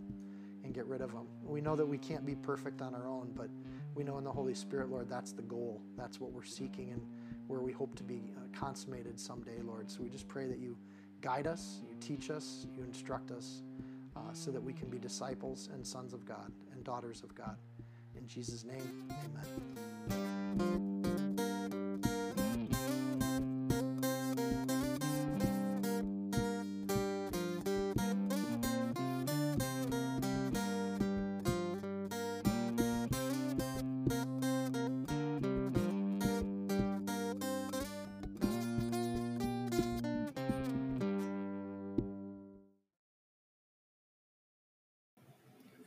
and get rid of them. We know that we can't be perfect on our own, but we know in the Holy Spirit, Lord, that's the goal. That's what we're seeking and where we hope to be uh, consummated someday, Lord. So we just pray that you guide us, you teach us, you instruct us, uh, so that we can be disciples and sons of God and daughters of God. In Jesus' name, amen.